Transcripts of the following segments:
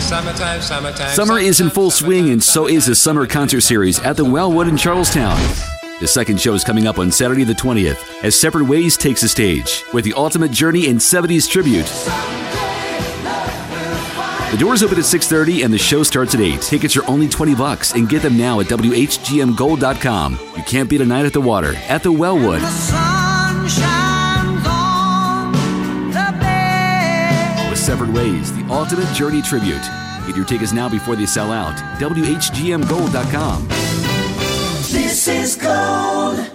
Summertime, summertime. Summer is in full swing, and so is the summer concert series at the Wellwood in Charlestown. The second show is coming up on Saturday the 20th as Separate Ways takes the stage with the Ultimate Journey and 70s Tribute. The doors open at 6:30 and the show starts at 8. Tickets are only 20 bucks and get them now at whgmgold.com. You can't beat a night at the water at the Wellwood. Separate Ways, the Ultimate Journey Tribute. Get your tickets now before they sell out. whgmgold.com. This is gold.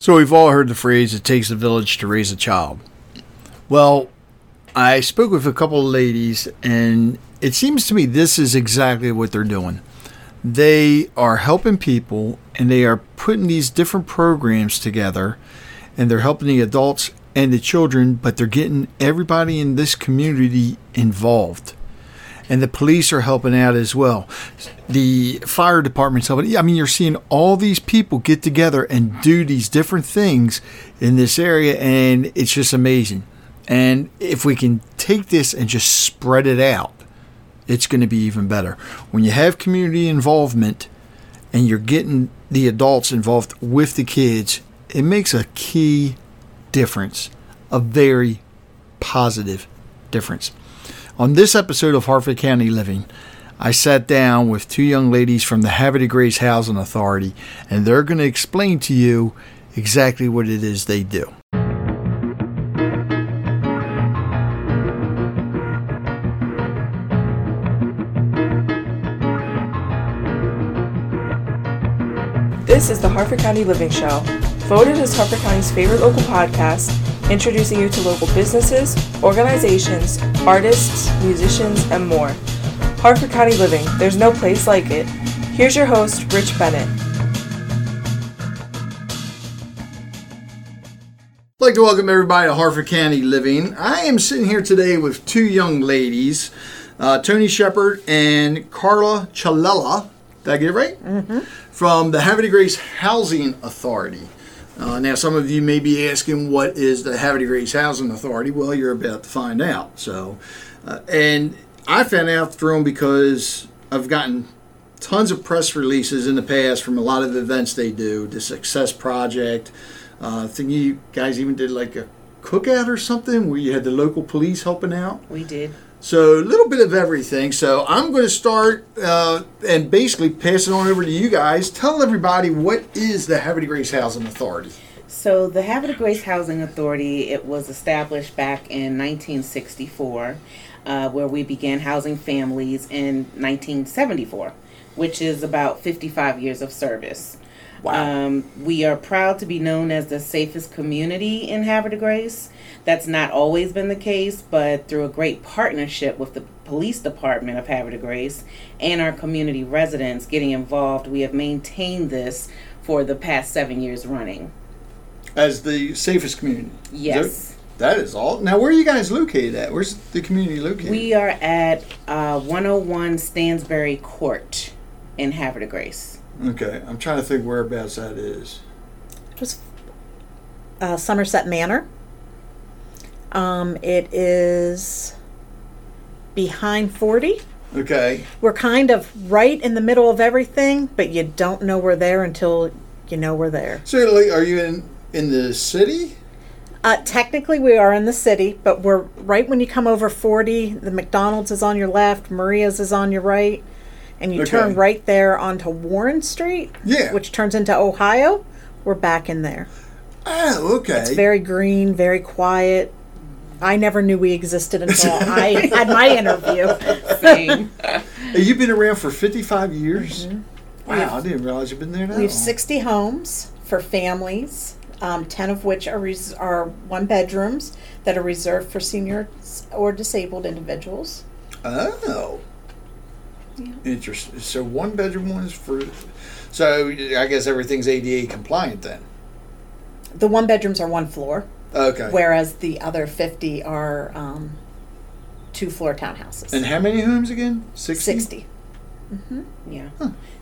So we've all heard the phrase, it takes a village to raise a child. Well, I spoke with a couple of ladies, and it seems to me this is exactly what they're doing. They are helping people, and they are putting these different programs together, and they're helping the adults and the children, but they're getting everybody in this community involved and the police are helping out as well. The fire department's helping. I mean, you're seeing all these people get together and do these different things in this area, and it's just amazing. And if we can take this and just spread it out, it's going to be even better. When you have community involvement and you're getting the adults involved with the kids, it makes a key difference, a very positive difference. On this episode of Harford County Living, I sat down with two young ladies from the de Grace Housing Authority, and they're going to explain to you exactly what it is they do. This is the Harford County Living Show, voted as Harford County's favorite local podcast introducing you to local businesses, organizations, artists, musicians, and more. Harford County Living, there's no place like it. Here's your host, Rich Bennett. I'd like to welcome everybody to Harford County Living. I am sitting here today with two young ladies, uh, Toni Shephard and Carla Ciallella. Did I get it right? Mm-hmm. From the de Grace Housing Authority. Uh, now, some of you may be asking, what is the de Grace Housing Authority? Well, you're about to find out. So, uh, and I found out through them because I've gotten tons of press releases in the past from a lot of the events they do. The Success Project. Uh, I think you guys even did like a cookout or something where you had the local police helping out. We did. So a little bit of everything. So I'm going to start uh, and basically pass it on over to you guys. Tell everybody what is the Havre de Grace Housing Authority. So the Havre de Grace Housing Authority it was established back in 1964, uh, where we began housing families in 1974, which is about 55 years of service. Wow. Um, we are proud to be known as the safest community in Havre de Grace. That's not always been the case, but through a great partnership with the police department of Havre de Grace and our community residents getting involved, we have maintained this for the past seven years running. As the safest community? Yes. Is that, that is all. Now, where are you guys located at? Where's the community located? We are at uh, 101 Stansbury Court in Havre de Grace. Okay, I'm trying to think whereabouts that is. Just uh, Somerset Manor. Um, it is behind 40. Okay. We're kind of right in the middle of everything, but you don't know we're there until you know we're there. So, are you in in the city? Uh, technically, we are in the city, but we're right when you come over 40. The McDonald's is on your left, Maria's is on your right, and you Okay. turn right there onto Warren Street, Yeah. which turns into Ohio. We're back in there. Oh, okay. It's very green, very quiet. I never knew we existed until I had my interview. Same. You've been around for 55 years? Mm-hmm. Wow, I didn't realize you've been there now. We have 60 homes for families, um, 10 of which are, res- are one bedrooms that are reserved for seniors or disabled individuals. Oh. Interesting. So one bedroom ones for. So I guess everything's ADA compliant then. The one bedrooms are one floor, Okay. whereas the other 50 are um, two floor townhouses. And how many homes again? 60? 60. Yeah.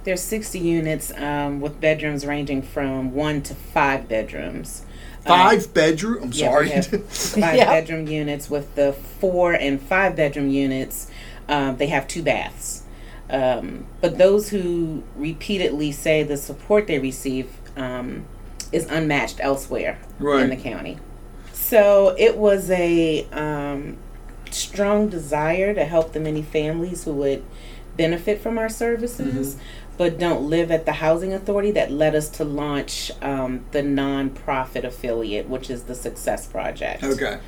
There's 60 units um, with bedrooms ranging from one to five bedrooms. Um, Five bedroom? I'm yeah, sorry. five Yeah. bedroom units with the four and five bedroom units. Um, they have two baths. Um, but those who repeatedly say the support they receive um, is unmatched elsewhere Right. in the county. So it was a um, strong desire to help the many families who would benefit from our services, but don't live at the housing authority that led us to launch um, the nonprofit affiliate, which is the Success Project okay.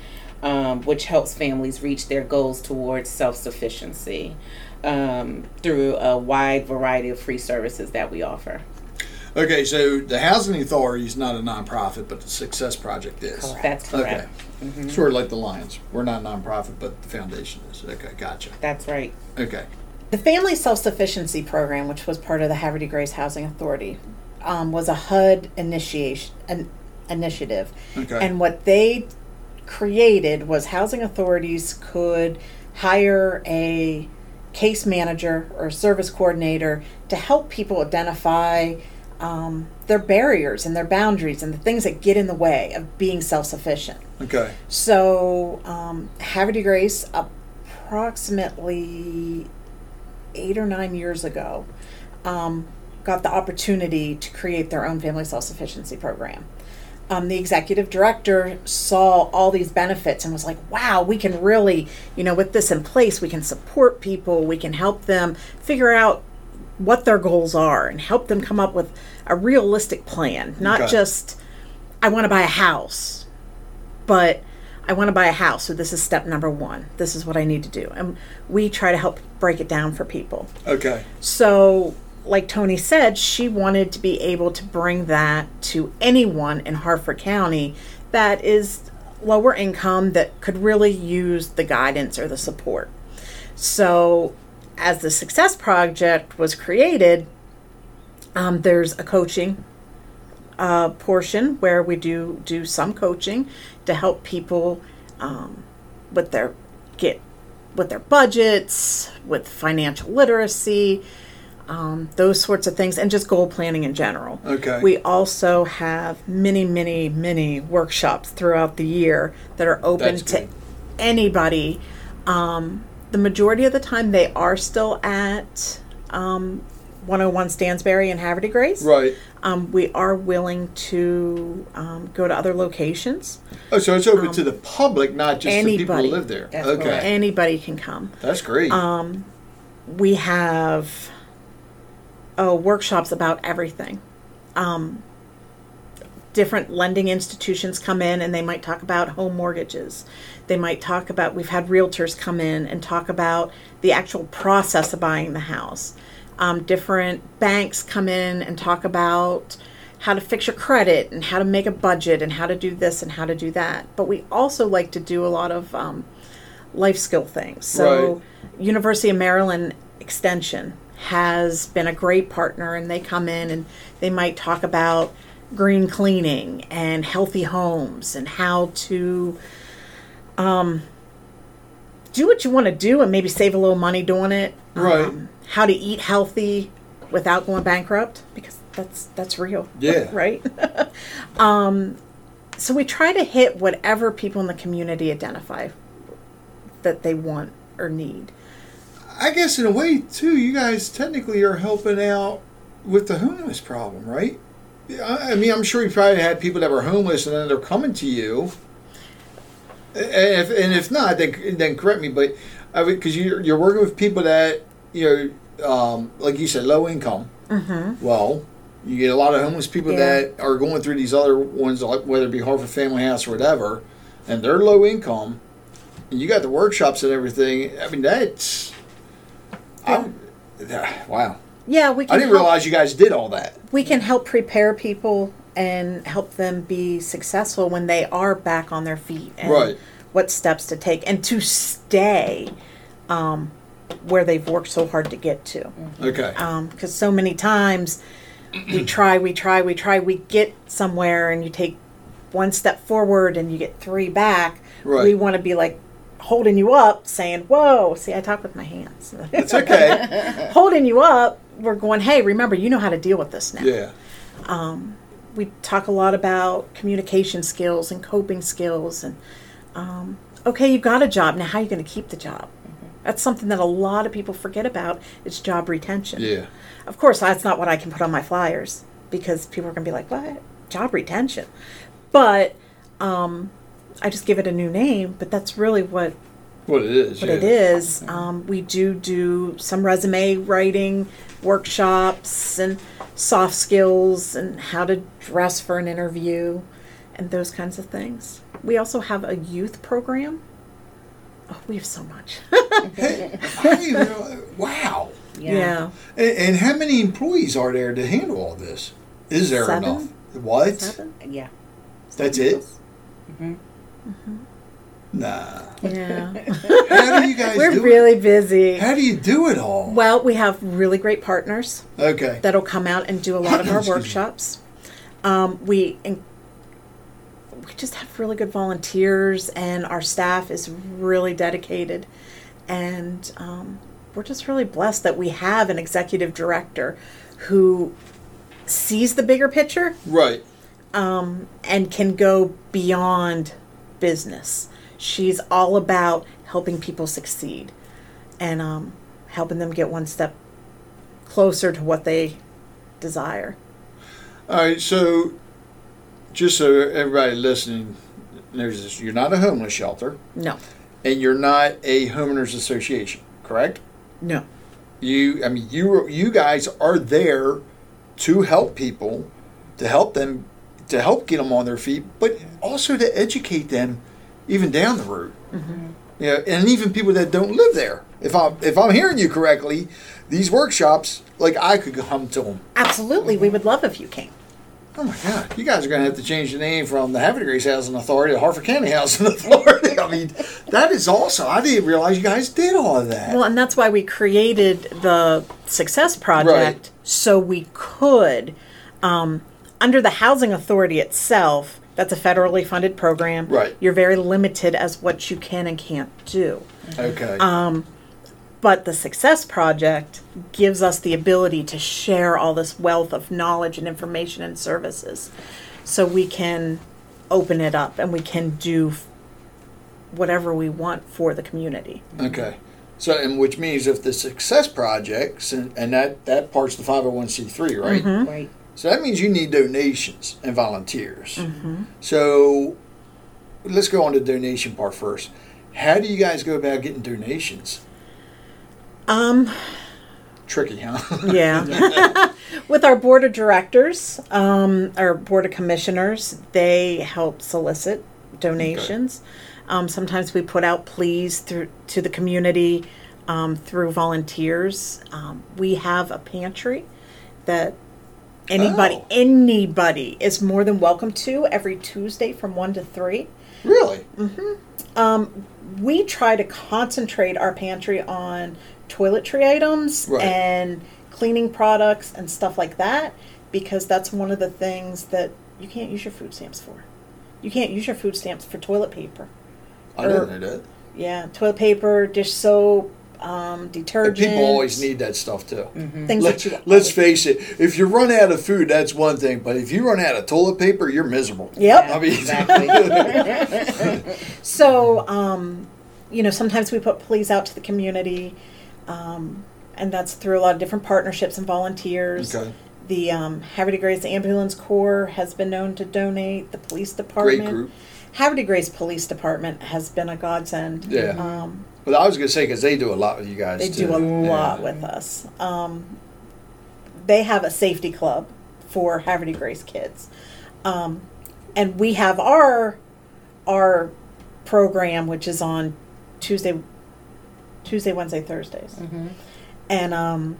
um, which helps families reach their goals towards self sufficiency um, through a wide variety of free services that we offer. Okay, so the Housing Authority is not a nonprofit, but the Success Project is. That's Okay. correct. Sort of like the Lions. We're not a nonprofit, but the foundation is. Okay, gotcha. That's right. Okay. The Family Self Sufficiency Program, which was part of the Havre de Grace Housing Authority, um, was a HUD initiation an initiative, Okay. and what they created was housing authorities could hire a case manager or service coordinator to help people identify um, their barriers and their boundaries and the things that get in the way of being self sufficient. Okay. So, um, Havre de Grace, approximately eight or nine years ago, um, got the opportunity to create their own family self sufficiency program. Um, the executive director saw all these benefits and was like, wow, we can really, you know, with this in place, we can support people, we can help them figure out what their goals are and help them come up with a realistic plan, not Okay. just, I want to buy a house but I want to buy a house, so this is step number one. This is what I need to do. And we try to help break it down for people. Okay. So, like Toni said, she wanted to be able to bring that to anyone in Harford County that is lower income that could really use the guidance or the support. So, as the Success Project was created, um, there's a coaching uh, portion where we do do some coaching to help people um, with their get with their budgets, with financial literacy, um, those sorts of things, and just goal planning in general. Okay. We also have many, many, many workshops throughout the year that are open That's to good. anybody. Um, the majority of the time, they are still at um, 101 Stansbury and Havre de Grace. Right. Um, we are willing to um, go to other locations. Oh, so it's open to the public, not just the people who anybody. live there. That's okay. Anybody can come. That's great. We have oh workshops about everything. Um, different lending institutions come in and they might talk about home mortgages. They might talk about we've had realtors come in and talk about the actual process of buying the house. Um, different banks come in and talk about how to fix your credit and how to make a budget and how to do this and how to do that. But we also like to do a lot of um, life skill things. So, University of Maryland Extension has been a great partner, and they come in and they might talk about green cleaning and healthy homes and how to um, do what you want to do and maybe save a little money doing it. Right. Um, how to eat healthy without going bankrupt because that's that's real. Yeah. right. um, so we try to hit whatever people in the community identify that they want or need. I guess in a way too, you guys technically are helping out with the homeless problem, right? I mean, I'm sure you probably had people that were homeless and then they're coming to you. And if, and if not, then then correct me. But because you're you're working with people that you know, um, like you said, low income. Mm-hmm. Well, you get a lot of homeless people Yeah. that are going through these other ones, like whether it be Harford Family House or whatever, and they're low income. And you got the workshops and everything. I mean, that's. I'm, wow. Yeah, we can I didn't help- realize you guys did all that. we can help prepare people and help them be successful when they are back on their feet and Right. what steps to take and to stay um, where they've worked so hard to get to mm-hmm. Okay. Um, because so many times we try we try we try we get somewhere and you take one step forward and you get three back Right. we want to be like holding you up, saying, "Whoa!" See, I talk with my hands. It's okay. holding you up, we're going, "Hey, remember, you know how to deal with this now." yeah. Um, we talk a lot about communication skills and coping skills and um, okay you got a job now how are you going to keep the job that's something that a lot of people forget about It's job retention Yeah. of course that's not what i can put on my flyers because people are going to be like what job retention but um, i just give it a new name but that's really what What it is. what yeah. it is. Um, we do do some resume writing workshops and soft skills and how to dress for an interview and those kinds of things. We also have a youth program. Oh, we have so much. Hey, I know- wow. yeah. And, and how many employees are there to handle all this? Is there Seven. enough? What? Seven? Yeah. That's it? Mm-hmm. Nah. Yeah. How do you guys We're do really busy. How do you do it all? Well, we have really great partners Okay. that'll come out and do a lot of our workshops. Um, we in, we just have really good volunteers, and our staff is really dedicated, and um, we're just really blessed that we have an executive director who sees the bigger picture Right. and can go beyond business. She's all about helping people succeed and um, helping them get one step closer to what they desire. All right. So, just so everybody listening knows this, you're not a homeless shelter No, and you're not a homeowners association, correct? no. You, I mean, you you guys are there to help people, to help them, to help get them on their feet, but also to educate them, even down the road. Mm-hmm. Yeah, and even people that don't live there. If I'm if I'm hearing you correctly, these workshops, like I could come to them. Absolutely, we would love if you came. Oh my God, you guys are going to have to change the name from the Havre Grace Housing Authority to Harford County Housing Authority. I mean, that is awesome. I didn't realize you guys did all of that. Well, and that's why we created the Success Project Right. so we could, um, under the Housing Authority itself, that's a federally funded program. Right. You're very limited as what you can and can't do. okay. But the Success Project gives us the ability to share all this wealth of knowledge and information and services. So we can open it up and we can do f- whatever we want for the community. Okay. So, and which means if the success projects, and, and that, that part's the 501c3, right? Mm-hmm. Right. So that means you need donations and volunteers. So let's go on to the donation part first. How do you guys go about getting donations? Um, Tricky, huh? yeah. With our board of directors, um, our board of commissioners, they help solicit donations. Um, sometimes we put out pleas through to the community um, through volunteers. Um, we have a pantry that anybody Oh. anybody is more than welcome to every Tuesday from one to three. really? Mm hmm. we try to concentrate our pantry on toiletry items Right. and cleaning products and stuff like that because that's one of the things that you can't use your food stamps for. You can't use your food stamps for toilet paper. I didn't know that. Yeah, toilet paper, dish soap, um, And detergent. people always need that stuff too. things Let, that you. let's face it. If you run out of food, that's one thing. But if you run out of toilet paper, you're miserable. Yep. I mean, Exactly. So, um, you know, sometimes we put pleas out to the community, um, and that's through a lot of different partnerships and volunteers. Okay. The um, Havre de Grace Ambulance Corps has been known to donate. The police department, group. Havre de Grace Police Department has been a godsend. Yeah. Um, But I was gonna say because they do a lot with you guys. they too. do a lot with us. Um, they have a safety club for Havre de Grace kids, um, and we have our our program, which is on Tuesday, Tuesday, Wednesday, Thursdays, and um,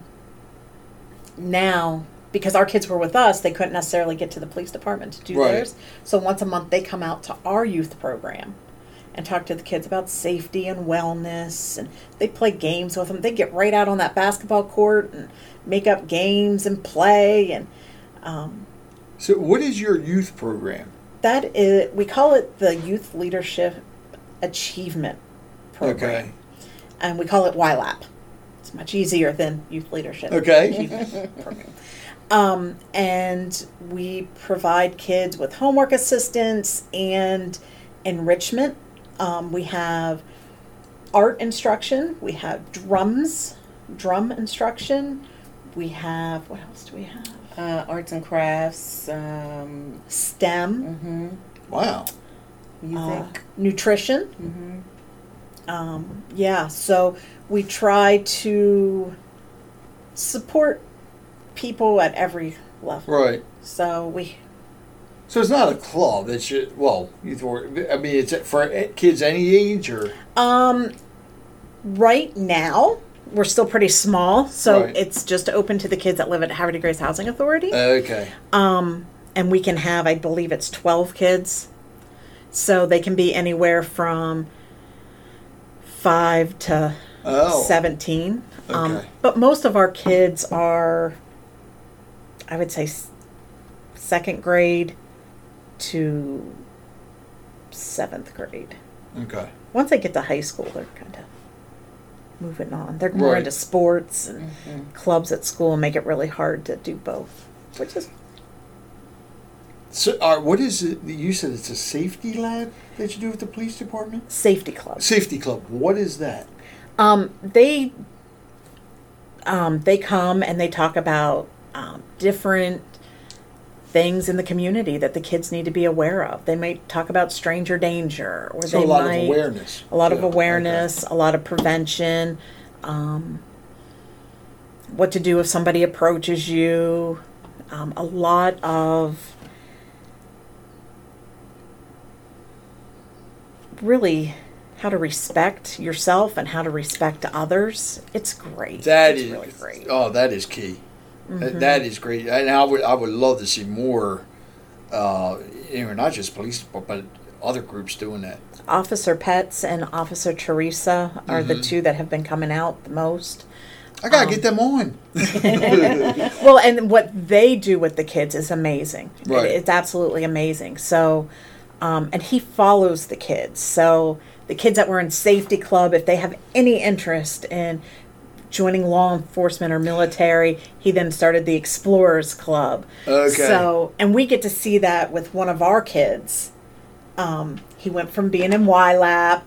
now because our kids were with us, they couldn't necessarily get to the police department to do Right. theirs. So once a month, they come out to our youth program and talk to the kids about safety and wellness, and they play games with them. They get right out on that basketball court and make up games and play, and So, what is your youth program? that is we call it the youth leadership achievement program. Okay. And we call it YLAP. It's much easier than youth leadership. Okay. program. Um, and we provide kids with homework assistance and enrichment. Um, we have art instruction. We have drums, drum instruction. We have what else do we have? Uh, arts and crafts, um, STEM, Wow. music. uh, nutrition. Um, yeah, so we try to support people at every level. Right. So we So it's not a club. It's just, well, you thought. I mean, it's for kids any age or. Um, right now we're still pretty small, so Right. it's just open to the kids that live at Havre de Grace Housing Authority. Okay. Um, and we can have, I believe it's twelve kids, so they can be anywhere from five to Oh. seventeen. Um, but most of our kids are, I would say, second grade to seventh grade. Okay. once they get to high school, they're kind of moving on. They're more Right. into sports and clubs at school and make it really hard to do both, which is So, uh, what is it? You said it's a safety lab that you do with the police department. safety club. Safety club. What is that? Um, they um, they come and they talk about um, different things in the community that the kids need to be aware of. They might talk about stranger danger, or So they a lot might of awareness. a lot of Yeah, awareness, a lot of prevention, um, what to do if somebody approaches you, um, a lot of really how to respect yourself and how to respect others. It's great. That it's is really great. Mm-hmm. Oh, that is key. That- that is great, and I would I would love to see more. Uh, you know, not just police, but, but other groups doing that. Officer Pets and Officer Teresa are Mm-hmm. the two that have been coming out the most. I gotta get them on. Well, and what they do with the kids is amazing. It- Right. it's absolutely amazing. So, um, and he follows the kids. So the kids that were in safety club, if they have any interest in joining law enforcement or military, he then started the Explorers Club. Okay. So, and we get to see that with one of our kids. Um, he went from being in YLAP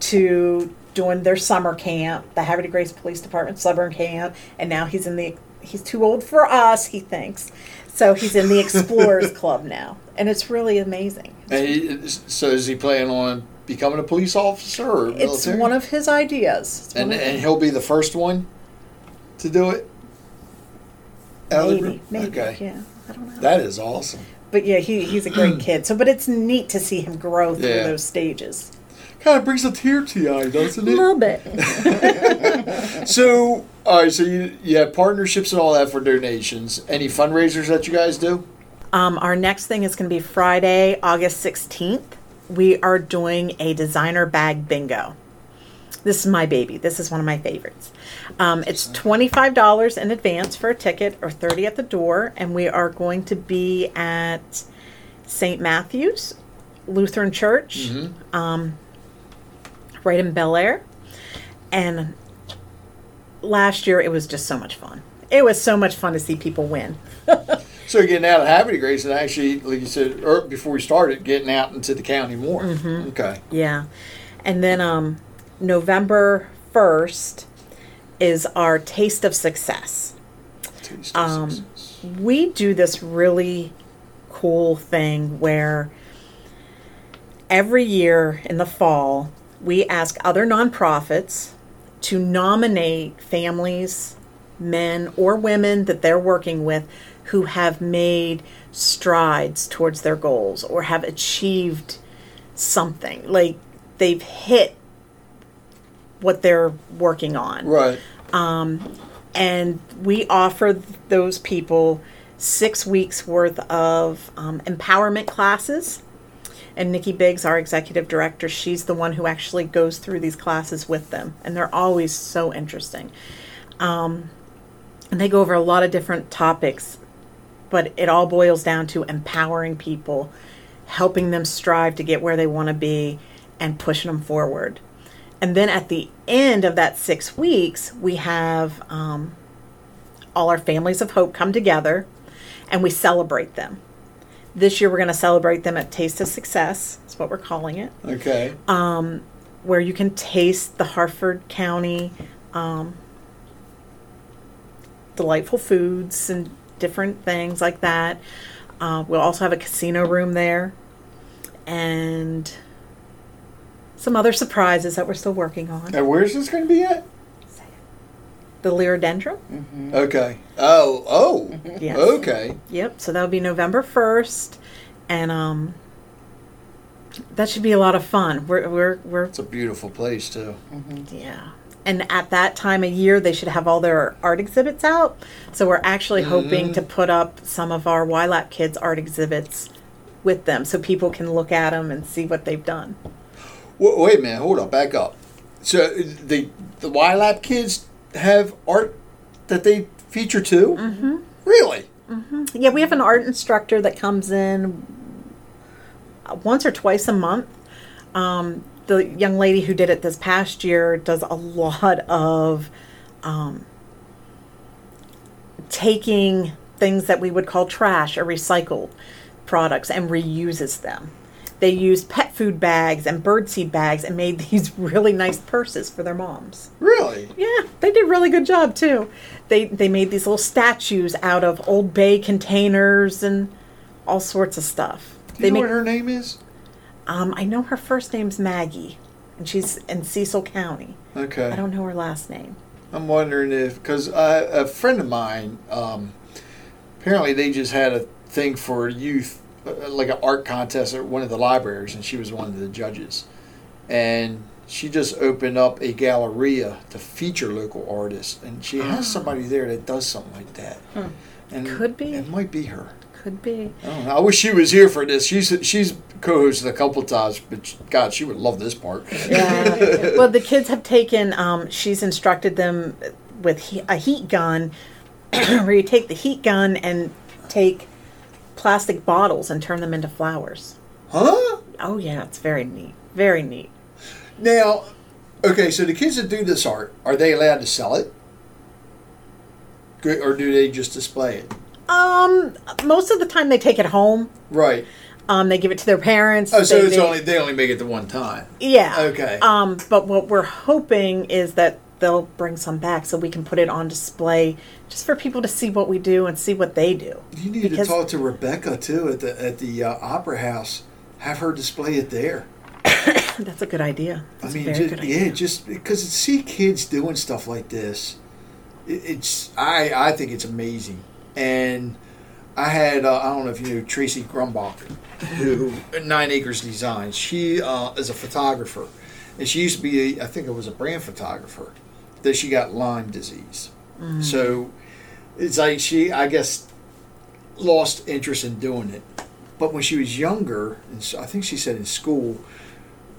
to doing their summer camp, the Havre de Grace Police Department summer camp, and now he's in the. He's too old for us, he thinks. So he's in the Explorers Club now, and it's really amazing. And he, so is he planning on becoming a police officer or It's one of his ideas. And and he'll be the first one to do it. Out of the maybe, maybe, Okay. yeah. I don't know. That is awesome. But yeah, he, he's a great kid. So, but it's neat to see him grow through Yeah. those stages. Kind of brings a tear to the eye, doesn't it? A little bit. So, all right. So you you have partnerships and all that for donations. Any fundraisers that you guys do? Um, our next thing is going to be Friday, August 16th. We are doing a designer bag bingo. This is my baby. This is one of my favorites. Um, it's $25 in advance for a ticket or 30 at the door, and we are going to be at St. Matthew's Lutheran Church, um, right in Bel Air. And last year it was just so much fun. It was so much fun to see people win. So getting out of Happy Grace and actually, like you said, or before we started, getting out into the county more. Mm-hmm. Okay. Yeah. And then um, November 1st is our Taste of Success. Taste of Um, success. We do this really cool thing where every year in the fall, we ask other nonprofits to nominate families, men or women that they're working with who have made strides towards their goals or have achieved something. Like they've hit what they're working on Right. and we offer those people six weeks worth of um, empowerment classes. And Nikki Biggs, our executive director, she's the one who actually goes through these classes with them, and they're always so interesting. Um, and they go over a lot of different topics, but it all boils down to empowering people, helping them strive to get where they want to be, and pushing them forward. and then at the end of that six weeks, we have um, all our families of hope come together and we celebrate them. This year, we're going to celebrate them at Taste of Success. That's what we're calling it, Okay. where you can taste the Harford County um, delightful foods and different things like that. Uh, we'll also have a casino room there and some other surprises that we're still working on. and where's this going to be at? The Liriodendron. Okay. Oh, oh. Yes. Okay. Yep. So that'll be November first, and um, that should be a lot of fun. We're we're we're It's a beautiful place too. yeah. And at that time of year, they should have all their art exhibits out. So we're actually hoping to put up some of our YLAP kids' art exhibits with them, so people can look at them and see what they've done. Wa- wait a minute. Hold up. Back up. So the the YLAP kids have art that they feature too. Mm-hmm. Really? Yeah, we have an art instructor that comes in once or twice a month. Um, the young lady who did it this past year does a lot of um, taking things that we would call trash or recycled products and reuses them. They used pet food bags and birdseed bags and made these really nice purses for their moms. Really? Yeah, they did a really good job too. They they made these little statues out of Old Bay containers and all sorts of stuff. Do They you know make. what her name is? Um, I know her first name's Maggie, and she's in Cecil County. Okay. I don't know her last name. I'm wondering if because a friend of mine, um, apparently they just had a thing for youth, uh, like an art contest at one of the libraries, and she was one of the judges, and she just opened up a galleria to feature local artists, and she has somebody there that does something like that. And Could be. It might be her. Could be. I don't know. I wish she was here for this. She's she's co-hosted a couple times, but God, she would love this part. Yeah. well, the kids have taken. Um, she's instructed them with he- a heat gun, where you take the heat gun and take plastic bottles and turn them into flowers. Huh? Oh yeah, it's very neat. Very neat. Now, okay, so the kids that do this art, are they allowed to sell it? Or do they just display it? Um, most of the time they take it home. Right. Um, they give it to their parents. Oh, so They- it's they- only they only make it the one time. yeah. Okay. Um, but what we're hoping is that they'll bring some back so we can put it on display just for people to see what we do and see what they do. You need Because- to talk to Rebecca too at the at the uh, opera house. Have her display it there. That's a good idea. That's I mean, just, good idea. yeah, just because to see kids doing stuff like this, it, it's I I think it's amazing. And I had uh, I don't know if you knew Tracy Grumbach, who Nine Acres Designs. She uh, is a photographer, and she used to be a, I think it was a brand photographer. That she got Lyme disease, so it's like she I guess lost interest in doing it. But when she was younger, and so I think she said in school,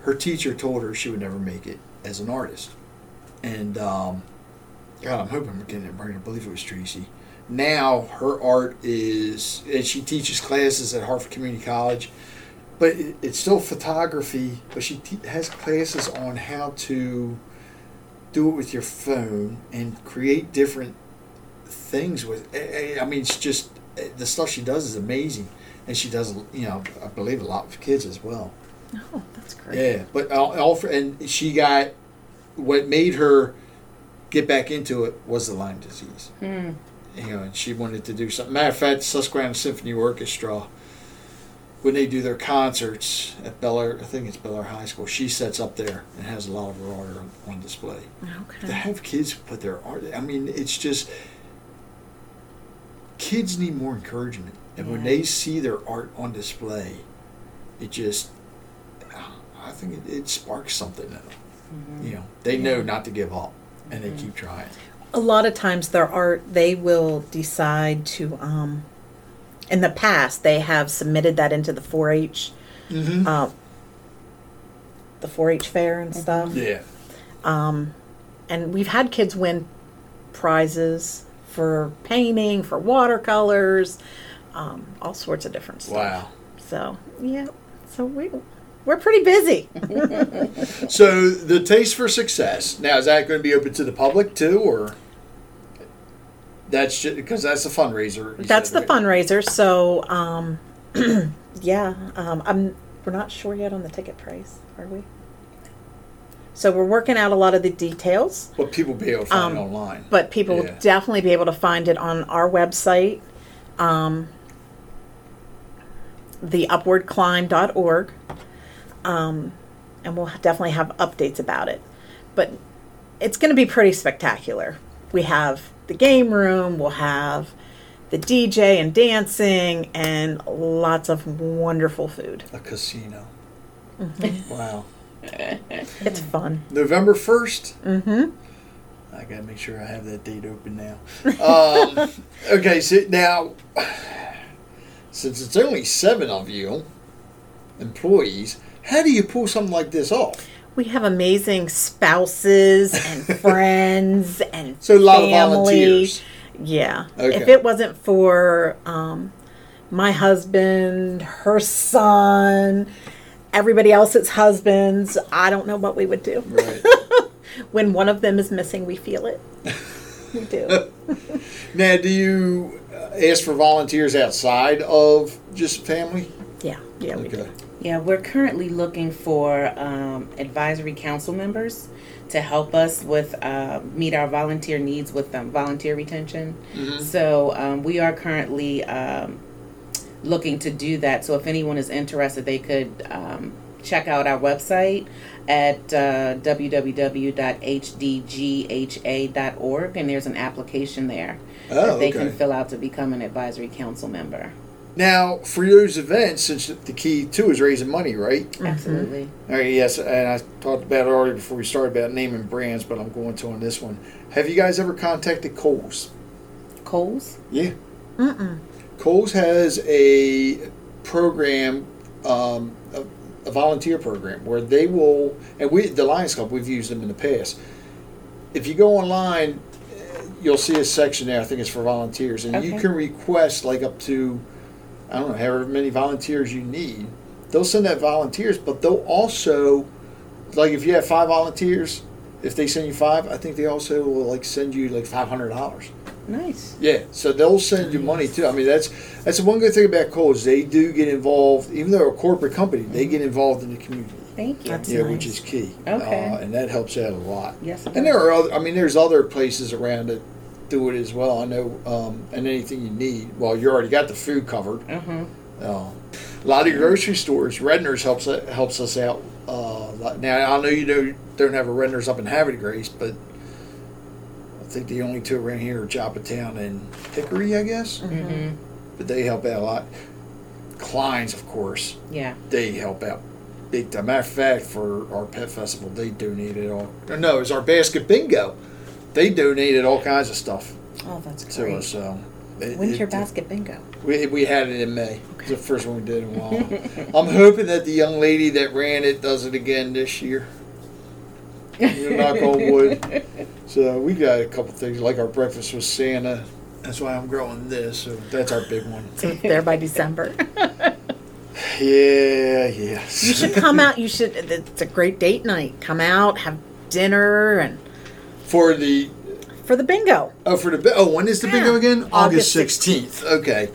her teacher told her she would never make it as an artist. And um, God, I'm hoping I'm getting it right. I believe it was Tracy. Now her art is, and she teaches classes at Harford Community College, but it, it's still photography. But she te- has classes on how to do it with your phone and create different things with. I mean, it's just the stuff she does is amazing, and she does, you know, I believe a lot with kids as well. Oh, that's great. Yeah, but all, all for, and she got what made her get back into it was the Lyme disease. Hmm. You know, and she wanted to do something. Matter of fact, Susquehanna Symphony Orchestra, when they do their concerts at Bel Air, I think it's Bel Air High School, she sets up there and has a lot of her art on, display. To have kids put their art, I mean, it's just kids need more encouragement, and when they see their art on display, it just, I think it, it sparks something in them. Mm-hmm. You know, they know not to give up, and they mm-hmm. keep trying. A lot of times their art, they will decide to. Um, in the past, they have submitted that into the 4-H, Mm-hmm. uh, the 4-H fair and stuff. Yeah. and we've had kids win prizes for painting, for watercolors, um, all sorts of different stuff. Wow. So yeah, so we we're pretty busy. So the taste for success. Now is that going to be open to the public too, or that's just because that's a fundraiser? That's said, the right? fundraiser. So, um, yeah, um, I'm. We're not sure yet on the ticket price, are we? So we're working out a lot of the details, But people be able to find it Um, online. but people Yeah. will definitely be able to find it on our website, um, theupwardclimb.org, um, and we'll definitely have updates about it. But it's going to be pretty spectacular. We have the game room, we'll have the DJ and dancing, and lots of wonderful food. a casino. Mm-hmm. Wow. It's fun. November 1st? Mm-hmm. I gotta make sure I have that date open now. Um, okay, so now, since it's only seven of you employees, how do you pull something like this off? We have amazing spouses and friends and So a lot of family. volunteers. Yeah. Okay. If it wasn't for um, my husband, her son, everybody else's husbands, I don't know what we would do. Right. When one of them is missing, we feel it. we do. now, do you uh, ask for volunteers outside of just family? Yeah. Yeah, we Okay. do. Yeah, we're currently looking for um, advisory council members to help us with uh, meet our volunteer needs with um, volunteer retention. So um, we are currently um, looking to do that. So if anyone is interested, they could um, check out our website at uh, www.hdgha.org, and there's an application there Oh, that they okay. can fill out to become an advisory council member. Now, for those events, since the key too is raising money, right? Absolutely. All right, yes, and I talked about it already before we started about naming brands, but I'm going to on this one. Have you guys ever contacted Kohl's? Coles? Yeah. Mm-mm. Kohl's has a program, um, a, a volunteer program where they will, and we, the Lions Club, we've used them in the past. If you go online, you'll see a section there. I think it's for volunteers, and you can request like up to, I don't know, however many volunteers you need. They'll send out volunteers, but they'll also, like if you have five volunteers, if they send you five, I think they also will like send you like five hundred dollars. Nice. Yeah, so they'll send you money too. I mean, that's that's the one good thing about Kohl's. They do get involved, even though they're a corporate company. They get involved in the community. Thank you. That's yeah, nice. which is key. Okay. uh, and that helps out a lot. Yes, and there are other. I mean, there's other places around that do it as well. I know, um, and anything you need. Well, you already got the food covered. Mhm. Uh, a lot of your grocery stores, Redner's helps helps us out. Uh, now I know you don't don't have a Redner's up in Havre Grace, but I think the only two around here are Joppatown and Hickory, I guess. Mhm. But they help out a lot. Klein's, of course, Yeah. they help out big time. Matter of fact, for our pet festival, they donated all. No, it was our basket bingo. They donated all kinds of stuff Oh, that's to great. us. So it- When's it- your basket bingo? we, we had it in May. It's the first one we did in a while. I'm hoping that the young lady that ran it does it again this year. You know, knock on wood. So we got a couple things like our breakfast with Santa. That's why I'm growing this. So that's our big one. So it's there by December. Yeah, yes. You should come out. You should. It's a great date night. Come out, have dinner, and for the for the bingo. oh for the oh when is the bingo again? August sixteenth. Okay,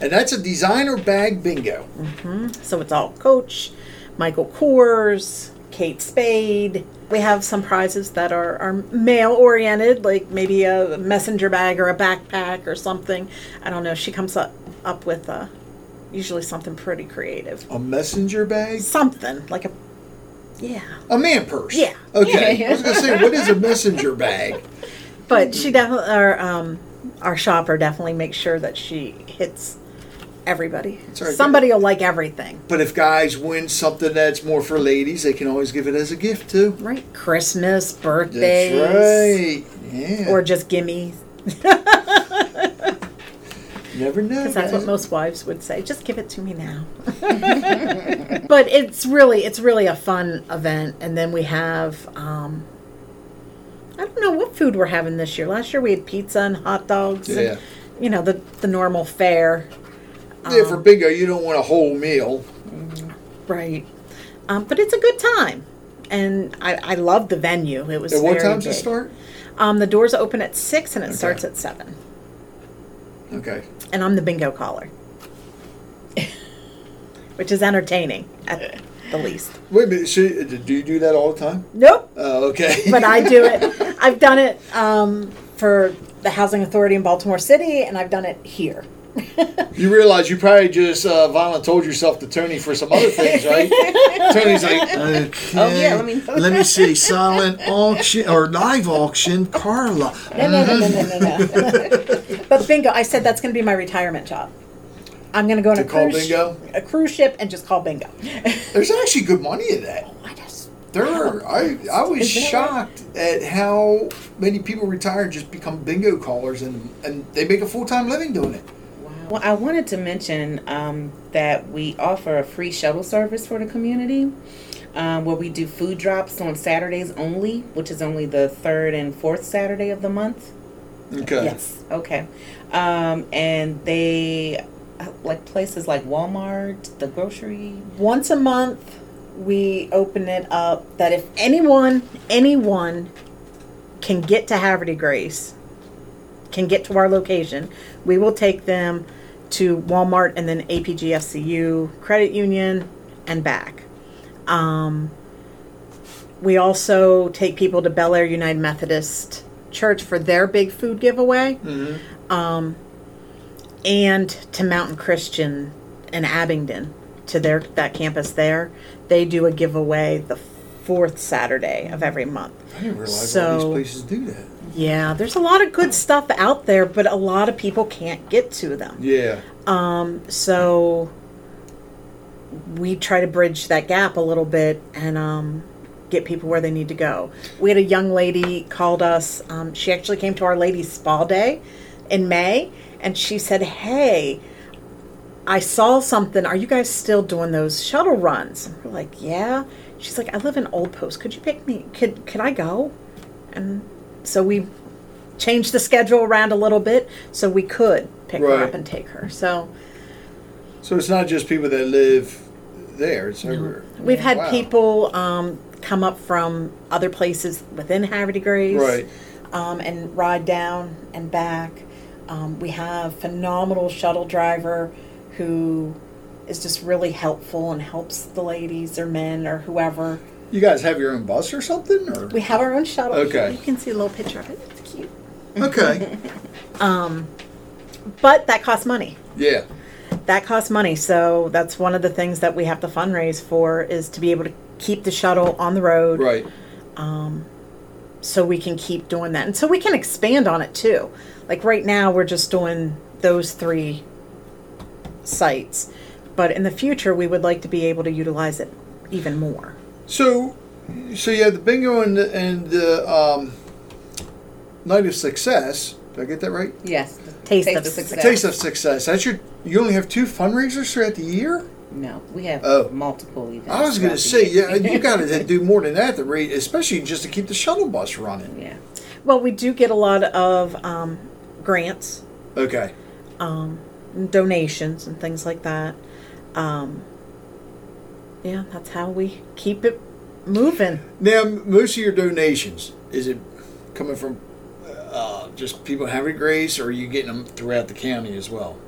and that's a designer bag bingo. Hmm. So it's all Coach, Michael Kors, Kate Spade. We have some prizes that are, are male oriented, like maybe a messenger bag or a backpack or something. I don't know. She comes up, up with uh, usually something pretty creative. A messenger bag. Something like a, yeah. A man purse. Yeah. Okay. Yeah. I was gonna say, what is a messenger bag? But she definitely, our, um, our shopper definitely makes sure that she hits everybody. Right. Somebody will like everything. But if guys win something that's more for ladies, they can always give it as a gift too. Right. Christmas, birthdays. That's right. Yeah. Or just gimme. never know. Because that's what most wives would say. Just give it to me now. but it's really, it's really a fun event. And then we have, um, I don't know what food we're having this year. Last year we had pizza and hot dogs. and, Yeah. you know the the normal fare. yeah, for bingo, you don't want a whole meal. Right. Um, but it's a good time, and I, I love the venue. It was At what time does it start? Um, the doors open at six and it Okay. starts at seven. Okay. And I'm the bingo caller, which is entertaining at the least. Wait a minute. So, uh, do you do that all the time? Nope, Oh, okay. but I do it. I've done it um, for the housing authority in Baltimore City, and I've done it here. You realize you probably just uh, violent told yourself to Toni for some other things, right? Toni's like, okay, Oh, yeah, let me- let me see, silent auction or live auction, Carla. No, no, no, no, no, no, no. but bingo, I said that's going to be my retirement job. I'm going to go on To a call cruise, bingo? a cruise ship, and just call bingo. There's actually good money in that. I just There are. I I was shocked at how many people retire and just become bingo callers and and they make a full time living doing it. Well, I wanted to mention um, that we offer a free shuttle service for the community um, where we do food drops on Saturdays only, which is only the third and fourth Saturday of the month. Okay. yes. Okay. Um, and they, like places like Walmart, the grocery. once a month we open it up that if anyone anyone can get to Havre de Grace can get to our location we will take them to Walmart and then APGFCU credit union and back um, we also take people to Bel Air United Methodist Church for their big food giveaway um, and to Mountain Christian in Abingdon to their that campus there. They do a giveaway the fourth Saturday of every month. I didn't realize all So- these places do that. Yeah, there's a lot of good stuff out there, but a lot of people can't get to them. Yeah. Um, So we try to bridge that gap a little bit and um, get people where they need to go. We had a young lady called us. Um, she actually came to our ladies' spa day in May, and she said, "Hey." I saw something. Are you guys still doing those shuttle runs? And we're like, yeah. She's like, I live in Old Post. Could you pick me? Could could I go? And so we changed the schedule around a little bit so we could pick her Right. up and take her. So So it's not just people that live there. It's everywhere. We've had Wow. people um, come up from other places within Havre de Grace, Right. um, and ride down and back. Um, we have phenomenal shuttle driver who is just really helpful and helps the ladies or men or whoever. You guys have your own bus or something, or We have our own shuttle. Okay. you can see a little picture of it. It's cute, okay, um, but that costs money. yeah, that costs money so that's one of the things that we have to fundraise for is to be able to keep the shuttle on the road right. Um, so we can keep doing that and so we can expand on it too like right now we're just doing those three sites but in the future we would like to be able to utilize it even more So, so you have the bingo and the, and the um, night of success. Did I get that right? Yes. the Taste of Success. Taste of success. That's your. You only have two fundraisers throughout the year. No, we have Oh. multiple events. I was going to throughout say, the yeah, year. you got to do more than that. The rate, especially just to keep the shuttle bus running. yeah. well we do get a lot of um, grants Okay. donations and things like that um, yeah that's how we keep it moving Now, most of your donations is it coming from uh, just people having grace, or are you getting them throughout the county as well?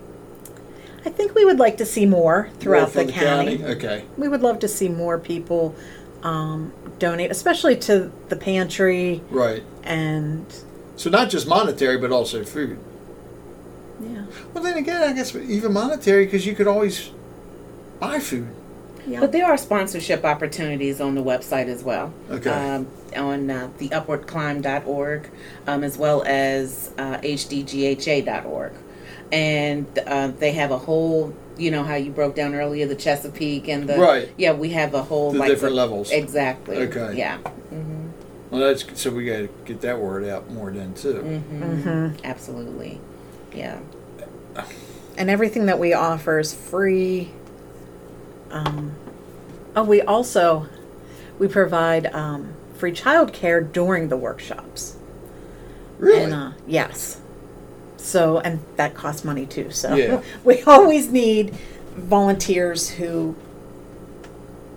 I think we would like to see more throughout More the, from county. Okay. We would love to see more people um, donate, especially to the pantry Right. and So not just monetary, but also food. yeah, Well, then again, I guess even monetary because you could always buy food. Yeah. But there are sponsorship opportunities on the website as well. Okay. Um, on uh, the upwardclimb.org, um, as well as uh, hdgha.org. And uh, they have a whole, you know, how you broke down earlier the Chesapeake and the. Right. Yeah, we have a whole. The like different levels. Exactly. Okay. Yeah. Well, that's so we got to get that word out more then too. Mm. Absolutely. Yeah. and everything that we offer is free. Um, oh, we also we provide um, free childcare during the workshops. Really? And uh, yes. So, and that costs money too. So, Yeah. we always need volunteers who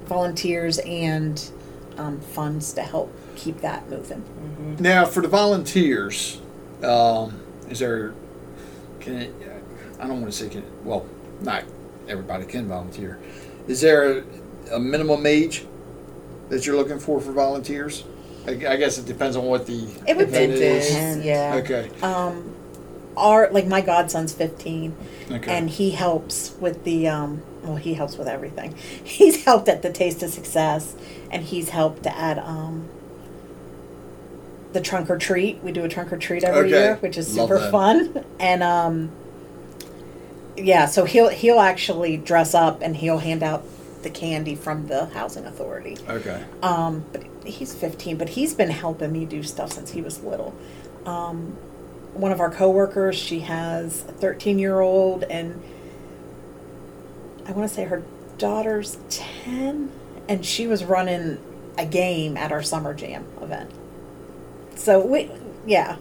volunteers and um, funds to help keep that moving. Now, for the volunteers, um, is there? Can it, I don't want to say can. Well, not everybody can volunteer. Is there a, a minimum age that you're looking for for volunteers? I, I guess it depends on what the It would event is. Yeah. Okay. Um, Our like my godson's 15, Okay. and he helps with the um, well, he helps with everything. He's helped at the Taste of Success, and he's helped at um, the trunk or treat. We do a trunk or treat every Okay. year, which is Love super that. fun. And um, yeah, so he'll he'll actually dress up and he'll hand out the candy from the housing authority. Okay. Um, but he's 15, but he's been helping me do stuff since he was little. Um, one of our coworkers, she has a 13 year old, and I want to say her daughter's 10, and she was running a game at our summer jam event. So we, yeah,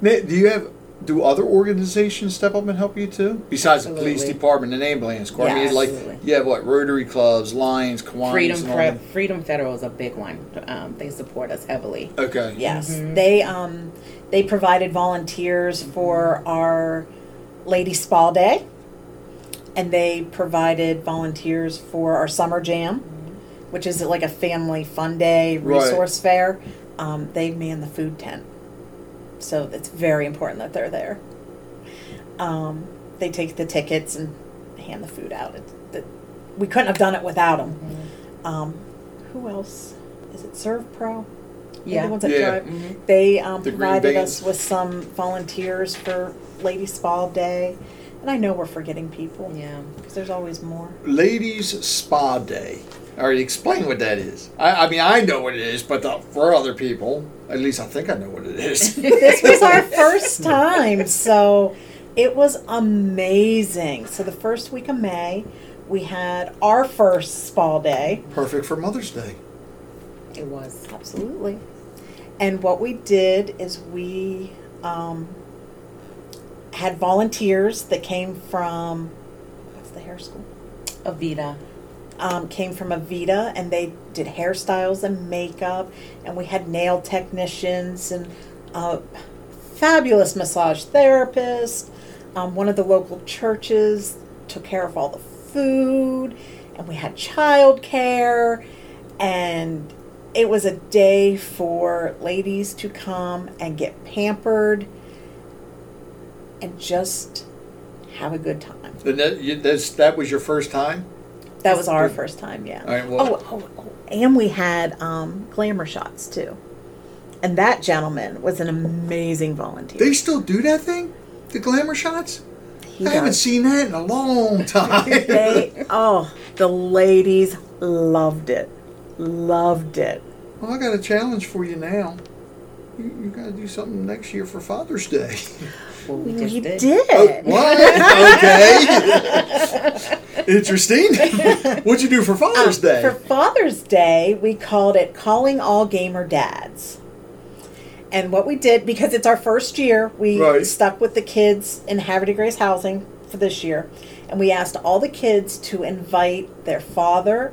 Now, do you have? Do other organizations step up and help you too? Besides the police department and ambulance corps. I mean, like absolutely. you have what Rotary clubs, Lions, Kiwanis, Freedom and all Pre- Freedom Federal is a big one. Um, they support us heavily. Okay. yes, Mm-hmm. they um, they provided volunteers for our Lady Spa Day, and they provided volunteers for our summer jam, which is like a family fun day Right. resource fair. Um, they man the food tent, so it's very important that they're there. Um, they take the tickets and hand the food out. It, the, we couldn't have done it without them. Um, who else? Is it SERVPRO? They're Yeah. the ones that Yeah. drive. They um, The provided vans. us with some volunteers for Lady Spa Day, and I know we're forgetting people. Yeah. because there's always more. Ladies Spa Day. All right, explain what that is. I, I mean, I know what it is, but the, for other people, at least I think I know what it is. this was our first time, so it was amazing. So the first week of May, we had our first spa day. Perfect for Mother's Day. It was. Absolutely. And what we did is we um, had volunteers that came from what's the hair school? Avita. Um, came from Avita, and they did hairstyles and makeup, and we had nail technicians and uh, fabulous massage therapist. Um, one of the local churches took care of all the food, and we had childcare, and it was a day for ladies to come and get pampered and just have a good time. And that, that was your first time? That was our Good. first time, yeah. All right, well- oh, oh, oh, and we had um, glamour shots too. And that gentleman was an amazing volunteer. They still do that thing? The glamour shots? He I haven't seen that in a long time. They, oh, the ladies loved it. Loved it. well, I got a challenge for you now. You, you got to do something next year for Father's Day. Well, we just We did. did. Oh, what? okay. Interesting. What'd you do for Father's um, Day? For Father's Day, we called it Calling All Gamer Dads. And what we did, because it's our first year, we Right. stuck with the kids in Havre de Grace Housing for this year. And we asked all the kids to invite their father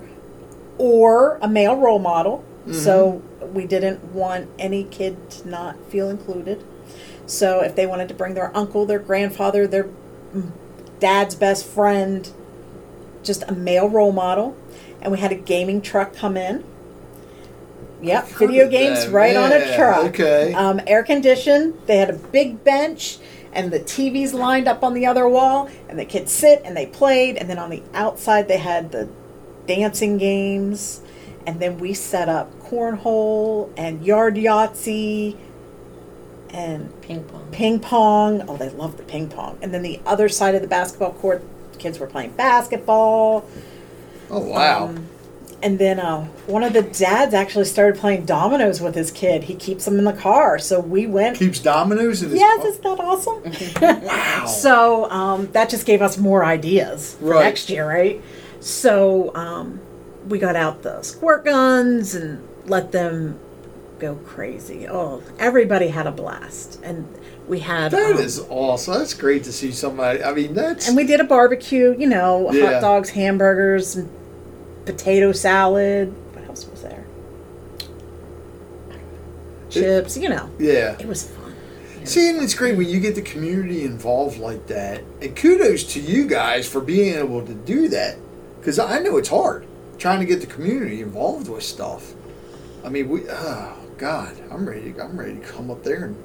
or a male role model. So mm-hmm. we didn't want any kid to not feel included. So if they wanted to bring their uncle, their grandfather, their dad's best friend, just a male role model, and we had a gaming truck come in. Yep, I've video games them, right on a truck. okay. Um, air conditioned. They had a big bench, and the TVs lined up on the other wall, and the kids sit and they played. And then on the outside, they had the dancing games, and then we set up cornhole and yard Yahtzee and Ping pong. ping pong. Oh, they love the ping pong. And then the other side of the basketball court, kids were playing basketball. oh, wow. Um, and then uh, one of the dads actually started playing dominoes with his kid. He keeps them in the car. So we went. Keeps dominoes in his Yes, car? isn't that awesome? wow. So um, that just gave us more ideas for Right. next year, right? So um, we got out the squirt guns and let them go crazy. Oh, everybody had a blast. And we had. That um, is awesome. That's great to see somebody. I mean, that's. And we did a barbecue, you know, Yeah. hot dogs, hamburgers, potato salad. What else was there? Chips, you know. Yeah. It was fun. See, and it's great when you get the community involved like that. And kudos to you guys for being able to do that. Because I know it's hard trying to get the community involved with stuff. I mean, we, oh, God, I'm ready. I'm ready to come up there and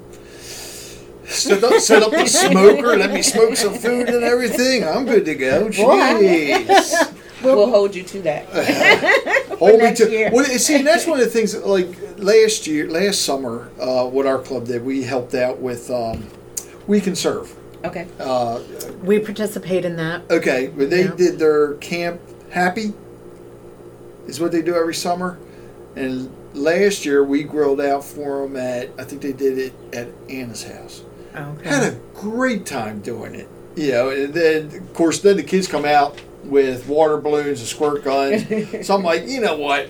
set up, set up the smoker, let me smoke some food and everything. I'm good to go. Jeez. We'll hold you to that. Hold me to. year. Well, see, and that's one of the things. Like last year, last summer, uh, what our club did, we helped out with um, We Can Serve. Okay. Uh, We participate in that. okay, but they Yeah. did their camp happy. Is what they do every summer, and last year we grilled out for them at. I think they did it at Anna's house. Okay. Had a great time doing it. You know, and then of course then the kids come out with water balloons and squirt guns. so I'm like, you know what?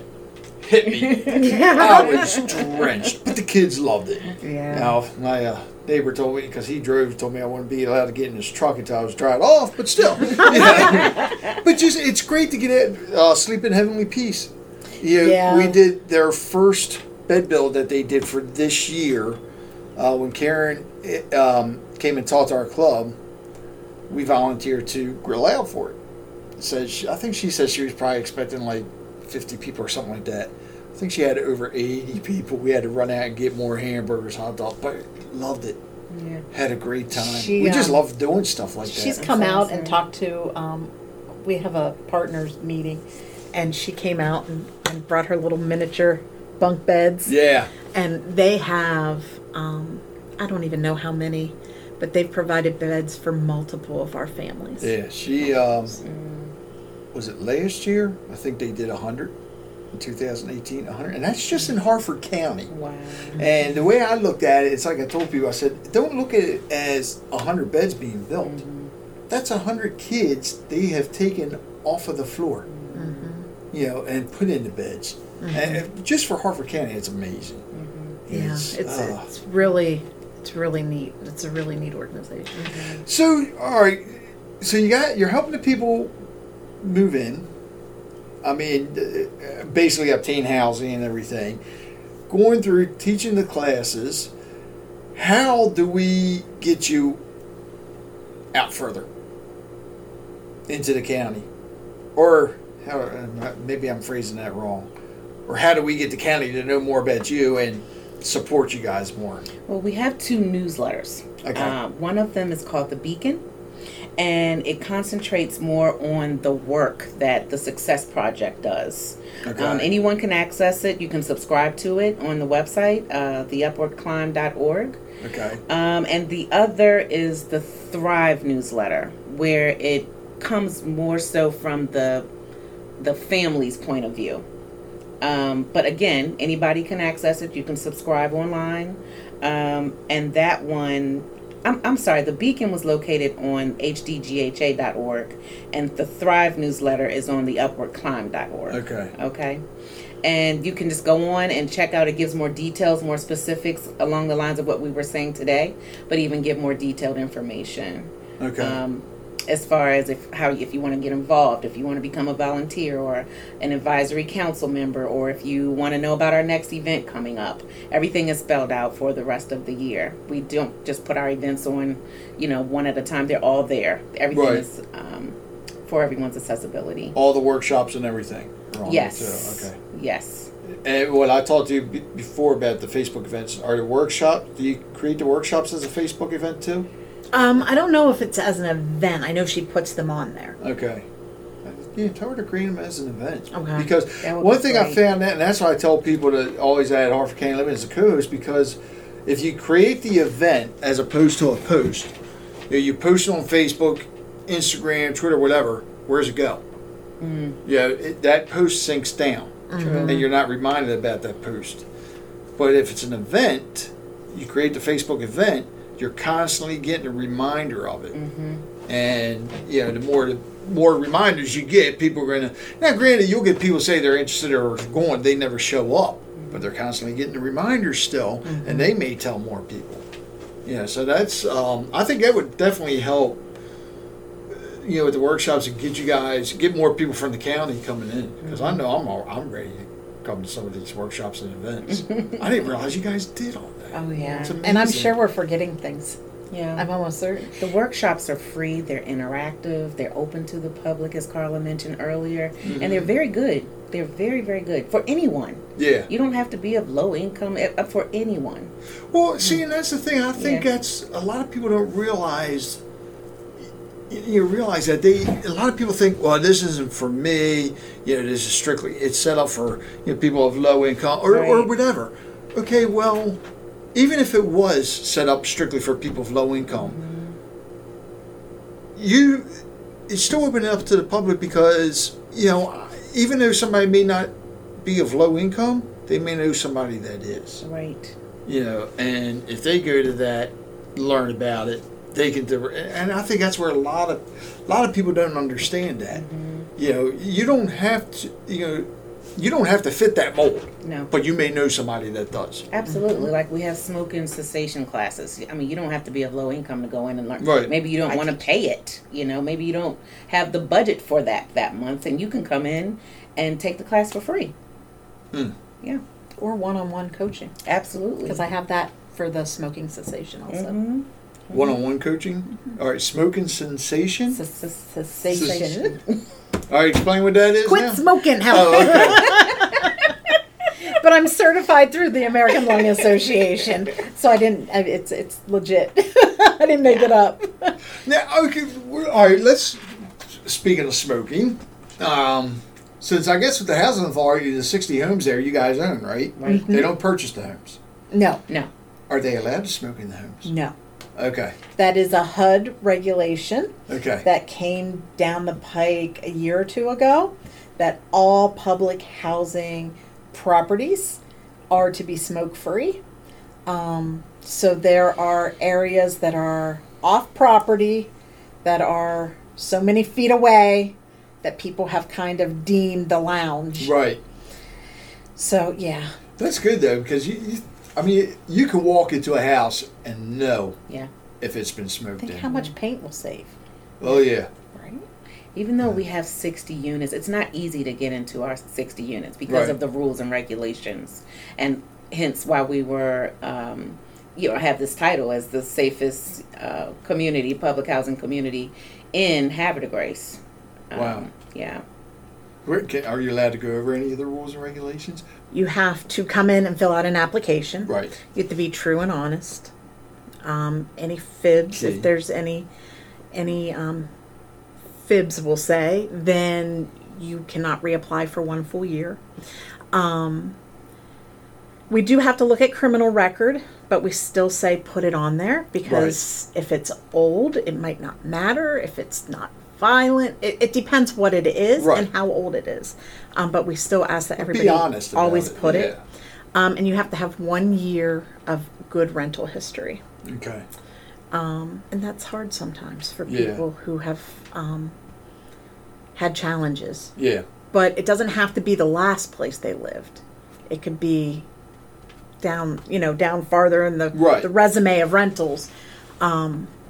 Hit me. I was drenched, but the kids loved it. Yeah. Now my uh, neighbor told me because he drove, told me I wouldn't be allowed to get in his truck until I was dried off. But still, you know. but just it's great to get it, uh, sleep in heavenly peace. Know, Yeah. we did their first bed build that they did for this year. Uh, when Karen eh, um, came and talked to our club, we volunteered to grill out for it. Said she, I think she said she was probably expecting like 50 people or something like that. I think she had over 80 people. We had to run out and get more hamburgers, hot dogs, but loved it. Yeah. Had a great time. She, we just um, love doing stuff like that. She's come out and talked to. Um, we have a partners meeting, and she came out and, and brought her little miniature bunk beds. yeah. And they have. Um, I don't even know how many, but they've provided beds for multiple of our families. Yeah. She, um, was it last year? I think they did 100 in 2018. 100. And that's just in Harford County. Wow. And the way I looked at it, it's like I told people, I said, don't look at it as 100 beds being built. That's 100 kids they have taken off of the floor, you know, and put into beds. And just for Harford County, it's amazing. Yeah, it's uh, it's really it's really neat. It's a really neat organization. So, all right. So you got you're helping the people move in. I mean, uh, basically obtain housing and everything. Going through teaching the classes. How do we get you out further into the county, or how? uh, Maybe I'm phrasing that wrong. Or how do we get the county to know more about you and support you guys more? Well, we have two newsletters. Okay. Uh, one of them is called The Beacon, and it concentrates more on the work that the Success Project does. Okay. Um, anyone can access it. You can subscribe to it on the website, uh, theupwardclimb.org. Okay. Um, and the other is the Thrive newsletter, where it comes more so from the the family's point of view. Um, but again, anybody can access it. You can subscribe online, um, and that one. I'm, I'm sorry, the Beacon was located on hdgha.org, and the Thrive newsletter is on the upwardclimb.org. Okay. Okay. And you can just go on and check out. It gives more details, more specifics along the lines of what we were saying today, but even give more detailed information. Okay. Um, as far as if how if you want to get involved, if you want to become a volunteer or an advisory council member, or if you want to know about our next event coming up, everything is spelled out for the rest of the year. We don't just put our events on, you know, one at a time. They're all there. Everything Right. is um, for everyone's accessibility. all the workshops and everything. are on there, Yes. too. Okay. Yes. And what I talked to you before about the Facebook events are the workshops. Do you create the workshops as a Facebook event too? Um, I don't know if it's as an event. I know she puts them on there. Okay. Yeah, tell her to create them as an event. Okay. Because one be thing I found that, and that's why I tell people to always add Harford County Living as a co-host, because if you create the event as opposed to a post, you, know, you post it on Facebook, Instagram, Twitter, whatever. Where's it go? Mm. Yeah, it, that post sinks down, and you're not reminded about that post. But if it's an event, you create the Facebook event, you're constantly getting a reminder of it. Mm-hmm. And you know, the more the more reminders you get, people are gonna. Now, granted, you'll get people say they're interested or going, they never show up, but they're constantly getting the reminders still, and mm-hmm. they may tell more people. Yeah, so that's. Um, I think that would definitely help. you know, at the workshops and get you guys, get more people from the county coming in because I mm-hmm. know I'm all, I'm ready to come to some of these workshops and events. I didn't realize you guys did all that. Oh yeah. And I'm sure we're forgetting things. Yeah. I'm almost certain. The workshops are free, they're interactive, they're open to the public, as Carla mentioned earlier, and they're very good. They're very, very good for anyone. Yeah. You don't have to be of low income uh, for anyone. Well, see, and that's the thing. I think Yeah. that's a lot of people don't realize. You realize that they a lot of people think, well, this isn't for me. You know, this is strictly it's set up for you know people of low income or, or whatever. Okay, well, even if it was set up strictly for people of low income, you it's still open up to the public because you know even though somebody may not be of low income, they may know somebody that is Right. you know, and if they go to that, learn about it, they can. And I think that's where a lot of, a lot of people don't understand that. Mm-hmm. You know, you don't have to. You know, you don't have to fit that mold. No. But you may know somebody that does. Absolutely. Like we have smoking cessation classes. I mean, you don't have to be of low income to go in and learn. Right. Maybe you don't want to pay it. You know, maybe you don't have the budget for that that month, and you can come in and take the class for free. Hmm. Yeah, Or one-on-one coaching, absolutely. because I have that for the smoking cessation also. Mhm. One-on-one coaching. All right, smoking sensation. Ce- ce- Cessation. All right, explain what that is. Quit now. smoking, Helen. Oh, okay. but I'm certified through the American Lung Association, so I didn't. I, it's it's legit. I didn't make it up. Now, okay, we're- all right. Let's. Speaking of smoking, um, since I guess with the housing authority, the sixty homes there you guys own, right? Right. They don't purchase the homes. No, No. Are they allowed to smoke in the homes? no. Okay. That is a HUD regulation Okay. that came down the pike a year or two ago. That all public housing properties are to be smoke free. Um, so there are areas that are off property that are so many feet away that people have kind of deemed the lounge. right. So yeah, That's good though, because you, you, I mean, you can walk into a house and know Yeah. if it's been smoked think in. how much paint will save, Oh yeah. right? Even though we have 60 units, it's not easy to get into our 60 units because Right. of the rules and regulations. And hence why we were, um, you know, have this title as the safest uh, community, public housing community in Havre de Grace. Um, Wow. Yeah. Can, are you allowed to go over any of the rules and regulations? You have to come in and fill out an application. Right. You have to be true and honest. Um, any fibs, Okay. if there's any, any um, fibs, we'll say, then you cannot reapply for one full year. Um, we do have to look at criminal record, but we still say put it on there because if it's old, it might not matter. If it's not violent, it, it depends what it is Right. and how old it is. Um, but we still ask that everybody Be honest. Always it. put it. yeah. Um, and you have to have one year of good rental history. Okay. Um, and that's hard sometimes for Yeah. people who have um, had challenges. Yeah. But it doesn't have to be the last place they lived. It could be down, you know, down farther in the Right. the resume of rentals.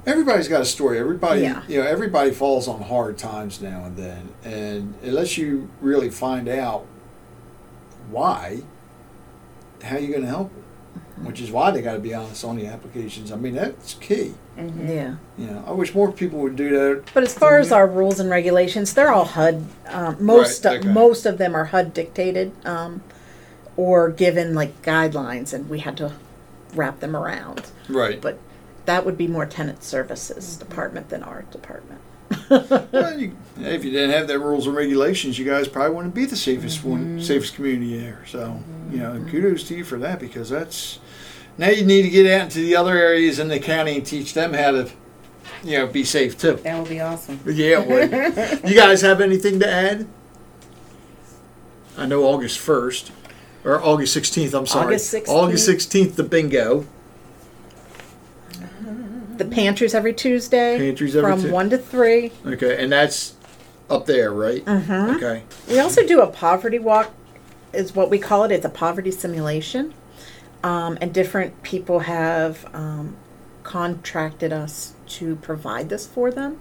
Everybody's got a story. Everybody, Yeah. you know, everybody falls on hard times now and then, and unless you really find out why, how are you going to help them? Which is why they got to be honest on the applications. I mean, that's key. Yeah. You know, I wish more people would do that. But as far as our rules and regulations, they're all HUD. Um, most Right, okay. most of them are HUD dictated um, or given like guidelines, and we had to wrap them around. Right. But that would be more tenant services department than our department. Well, you, if you didn't have that rules and regulations, you guys probably wouldn't be the safest one, mm-hmm. safest community there. So, you know, mm-hmm. kudos to you for that because that's now you need to get out into the other areas in the county and teach them how to, you know, be safe too. That would be awesome. Yeah, it would. you guys have anything to add? I know August first or August sixteenth. I'm sorry, August 16th. August sixteenth, the bingo. The pantries every Tuesday. Pantries every from Tu- one to three. Okay, and that's up there, right? Mm-hmm. Okay. We also do a poverty walk, is what we call it. It's a poverty simulation, um, and different people have um, contracted us to provide this for them.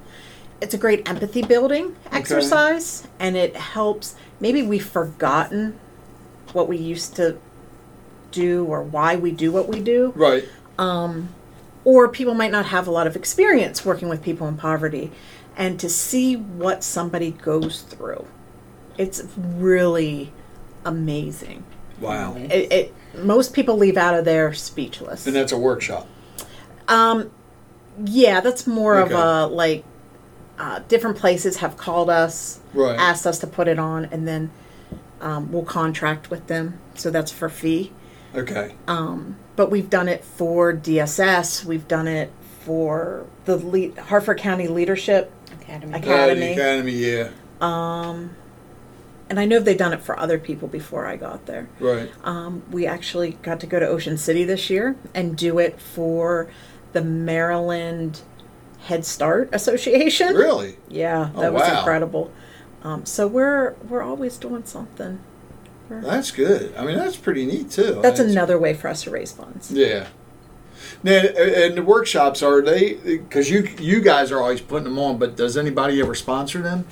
it's a great empathy building exercise and it helps maybe we've forgotten what we used to do or why we do what we do Right. Or people might not have a lot of experience working with people in poverty and to see what somebody goes through it's really amazing Wow. it, it most people leave out of there speechless And that's a workshop. um yeah that's more Okay. of a like uh, different places have called us Right. asked us to put it on and then um, we'll contract with them so that's for fee Okay. But we've done it for dss we've done it for the Le- harford county leadership Academy. Uh, academy the academy, yeah. and i know they've done it for other people before i got there Right. um, we actually got to go to ocean city this year and do it for the maryland head start association really? yeah Oh, that was wow. incredible um, so we're we're always doing something That's good. I mean, that's pretty neat too. that's It's- another way for us to raise funds Yeah. Now, and the workshops are they? Because you you guys are always putting them on, but does anybody ever sponsor them?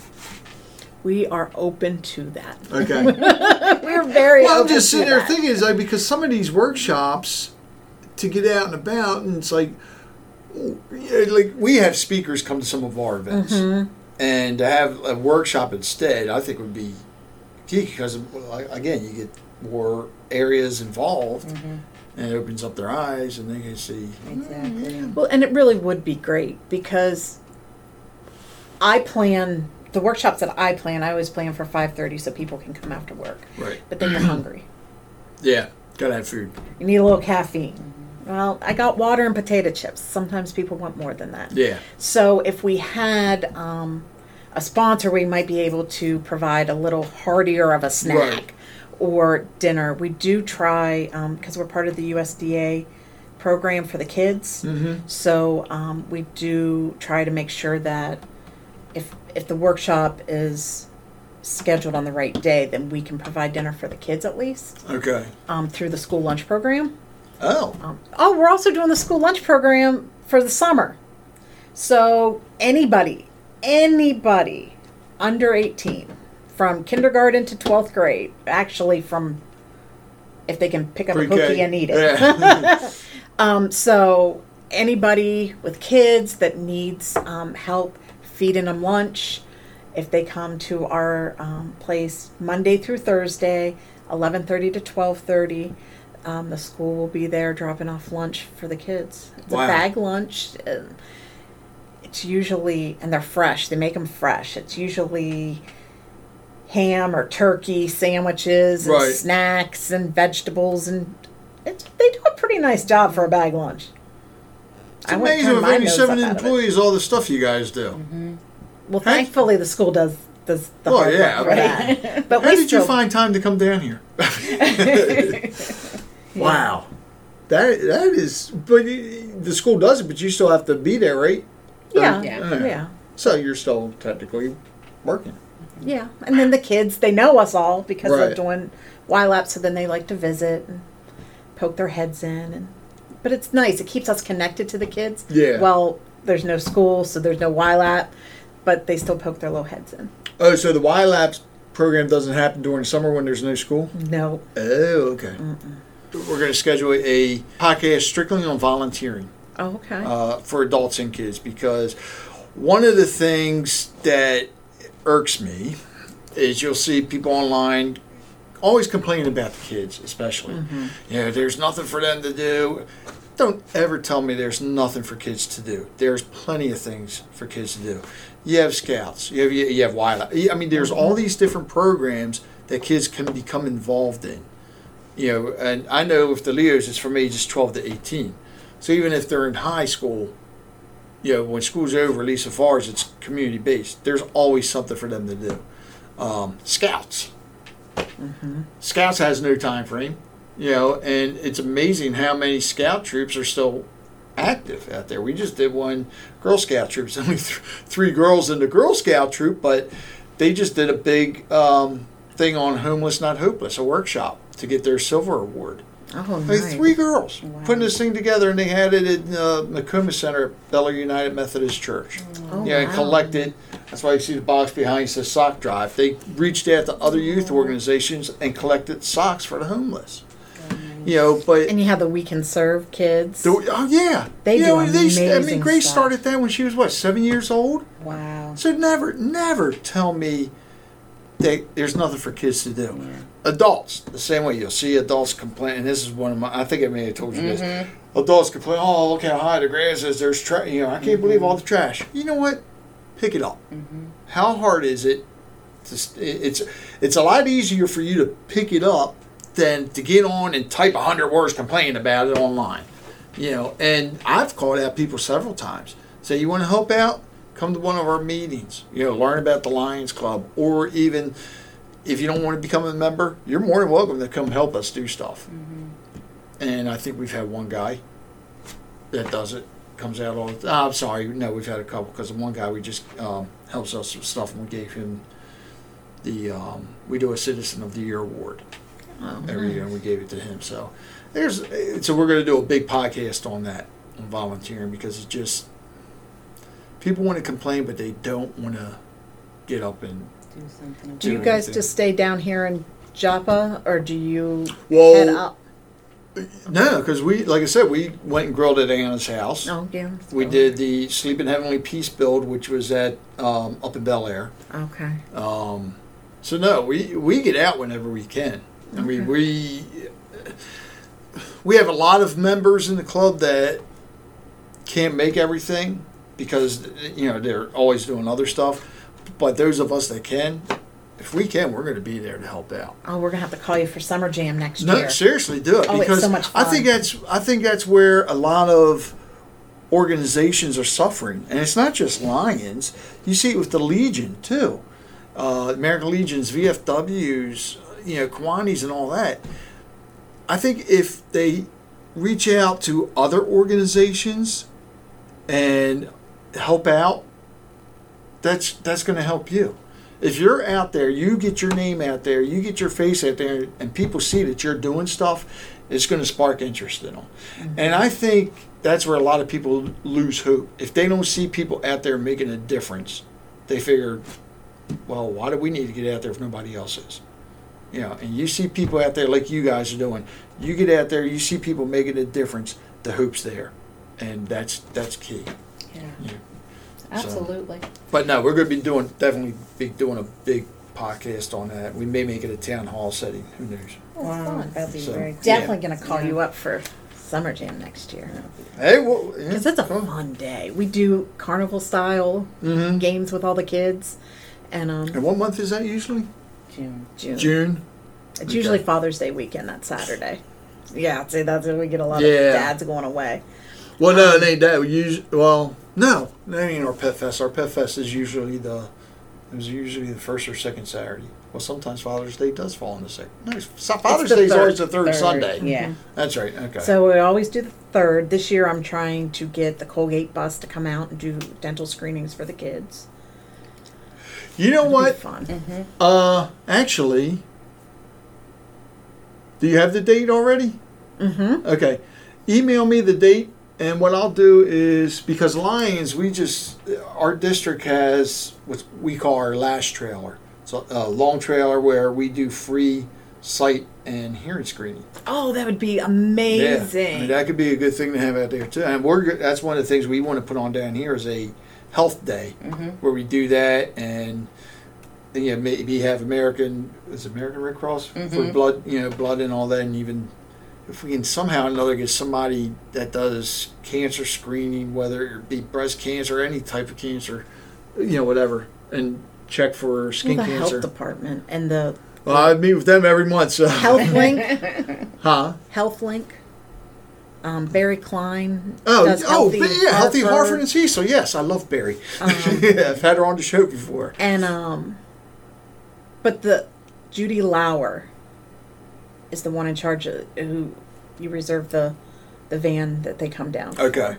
we are open to that Okay. we're very well, I'm just to sitting there that. thinking, is like because some of these workshops to get out and about, and it's like, like we have speakers come to some of our events, Mm-hmm. and to have a workshop instead, I think would be because again, you get more areas involved, Mm-hmm. and it opens up their eyes, and they can see. Exactly. Well, and it really would be great because I plan the workshops that I plan. I always plan for five thirty so people can come after work. Right. But then you're hungry. Yeah. Gotta have food. You need a little caffeine. Well, I got water and potato chips. Sometimes people want more than that. Yeah. So if we had um, a sponsor, we might be able to provide a little heartier of a snack Right. or dinner. We do try because we're part of the USDA program for the kids. Mm-hmm. So um, we do try to make sure that if if the workshop is scheduled on the right day, then we can provide dinner for the kids at least Okay. um, through the school lunch program. Oh. Um, oh, we're also doing the school lunch program for the summer. So anybody, anybody under 18, from kindergarten to 12th grade, actually from if they can pick up a Pre-K. cookie and eat it. Yeah. Um, so anybody with kids that needs um, help feeding them lunch, if they come to our um, place Monday through Thursday, eleven thirty to twelve thirty, um, the school will be there dropping off lunch for the kids. It's Wow. a bag lunch. It's usually and they're fresh. They make them fresh. It's usually ham or turkey sandwiches and Right. snacks and vegetables and it's, they do a pretty nice job for a bag lunch. It's I amazing with only seven up out of it. employees, all the stuff you guys do. Mm-hmm. Well, How- thankfully the school does does the Well, hard yeah, right. But How did still, you find time to come down here? wow, that that is. But the school does it, but you still have to be there, right? Yeah, Yeah. yeah, So you're still technically working. yeah. And then the kids, they know us all because Right. they're doing YLAP, so then they like to visit and poke their heads in. And but it's nice. It keeps us connected to the kids. Yeah. Well, there's no school, so there's no YLAP, but they still poke their little heads in. Oh, so the YLAPS program doesn't happen during summer when there's no school? No. Oh, okay. We're going to schedule a podcast strictly on volunteering. Oh, okay. uh, for adults and kids because one of the things that irks me is you'll see people online always complaining about the kids, especially. You know, there's nothing for them to do. Don't ever tell me there's nothing for kids to do. There's plenty of things for kids to do. You have scouts. You have you have wild. I mean, there's all these different programs that kids can become involved in. You know, and I know if the Leos is from ages 12 to 18. So even if they're in high school, you know, when school's over, at least as far as it's community based, there's always something for them to do. Um, scouts. Scouts has no time frame, you know, and it's amazing how many scout troops are still active out there. We just did one Girl Scout troop. It's only th- three girls in the Girl Scout troop, but they just did a big um, thing on homeless, not hopeless, a workshop to get their silver award. Oh, nice. three girls Wow. putting this thing together, and they had it in uh, Macomb Center at Bel Air United Methodist Church. Oh, yeah, and wow. collected. That's why you see the box behind you says sock drive. They reached out to other youth organizations and collected socks for the homeless. You know, but And you have the We Can Serve kids. the- oh yeah, They you do know, I mean, Grace stuff. started that when she was what seven years old. Wow. So never, never tell me that there's nothing for kids to do. Adults, the same way you'll see adults complain. And this is one of my. I think I may have told you this. Mm-hmm. Adults complain. Oh, look how high the grass is. There's trash. You know, I can't believe mm-hmm. all the trash. You know what? Pick it up. Mm-hmm. How hard is it? To, it- it's it's a lot easier for you to pick it up than to get on and type hundred words complaining about it online. You know, and I've called out people several times. Say, you want to help out? Come to one of our meetings. You know, learn about the Lions Club, or even if you don't want to become a member, you're more than welcome to come help us do stuff. And I think we've had one guy that does it. Comes out all the time. I'm sorry, no, we've had a couple because one guy we just um, helps us with stuff, and we gave him the um, we do a Citizen of the Year award every year, and we gave it to him. So there's so we're going to do a big podcast on that on volunteering because it's just people want to complain, but they don't want to get up and Do something. do you guys anything. just stay down here in Joppa, or do you Well, head up? no, because we like I said, we went and grilled at Anna's house. Oh, yeah. We did the Sleep in Heavenly Peace build, which was at um, up in Bel Air. Okay. Um, so no, we we get out whenever we can. I mean, we we have a lot of members in the club that can't make everything because you know they're always doing other stuff. But those of us that can, if we can, we're going to be there to help out. Oh, we're gonna have to call you for summer jam next year. No, year. seriously, do it Oh, because so I think that's I think that's where a lot of organizations are suffering, and it's not just Lions. You see it with the Legion too, uh, American Legions, VFWs, you know, Kiwanis, and all that. I think if they reach out to other organizations and help out, that's that's going to help you. If you're out there, you get your name out there, you get your face out there, and people see that you're doing stuff, it's going to spark interest in them. Mm-hmm. And I think that's where a lot of people lose hope. If they don't see people out there making a difference, they figure, well, why do we need to get out there if nobody else is? You know, and you see people out there like you guys are doing. You get out there, you see people making a difference. The hope's there, and that's that's key. Yeah. Yeah. Absolutely. But no, we're going to be doing definitely be doing a big podcast on that. We may make it a town hall setting. Who knows? Wow. That'd be So- very cool. Definitely gonna call Yeah. you up for summer jam next year. Hey, well, yeah, Because it's a cool. fun day. We do carnival style Mhm. games with all the kids, and um, And what month is that usually? June. June. June. It's usually Okay. Father's Day weekend. That Saturday. Yeah, see, that's when we get a lot of dads going away. Well, no, it ain't that. We use well, no, that ain't our pet fest. Our pet fest is usually the it was usually the first or second Saturday. Well, sometimes Father's Day does fall on the second. No, so Father's Day is always the third, third, Sunday. yeah. that's right. Okay. So we always do the third. This year, I'm trying to get the Colgate bus to come out and do dental screenings for the kids. you know It'll be what? Fun. Uh, actually, do you have the date already? Mm-hmm. Okay. Email me the date, and what I'll do is because Lions, we just our district has what we call our last trailer. So a long trailer where we do free sight and hearing screening. Oh, that would be Yeah, amazing. I mean, that could be a good thing to have out there too. And we're that's one of the things we want to put on down here is a health day mm-hmm. where we do that and. And yeah, maybe have American is American Red Cross for mm-hmm. blood, you know, blood and all that, and even if we can somehow or another get somebody that does cancer screening, whether it be breast cancer, any type of cancer, you know, whatever, and check for well, skin the cancer. health department and the Well, I meet with them every month, so Health Link, huh? Health Link. Um, Barry Klein. Oh, does oh, Healthy yeah, healthy. Harford and Cecil. Yes, I love Barry. Um, yeah, I've had her on the show before. And um, but the Judy Lauer is the one in charge of who you reserve the the van that they come down. Okay.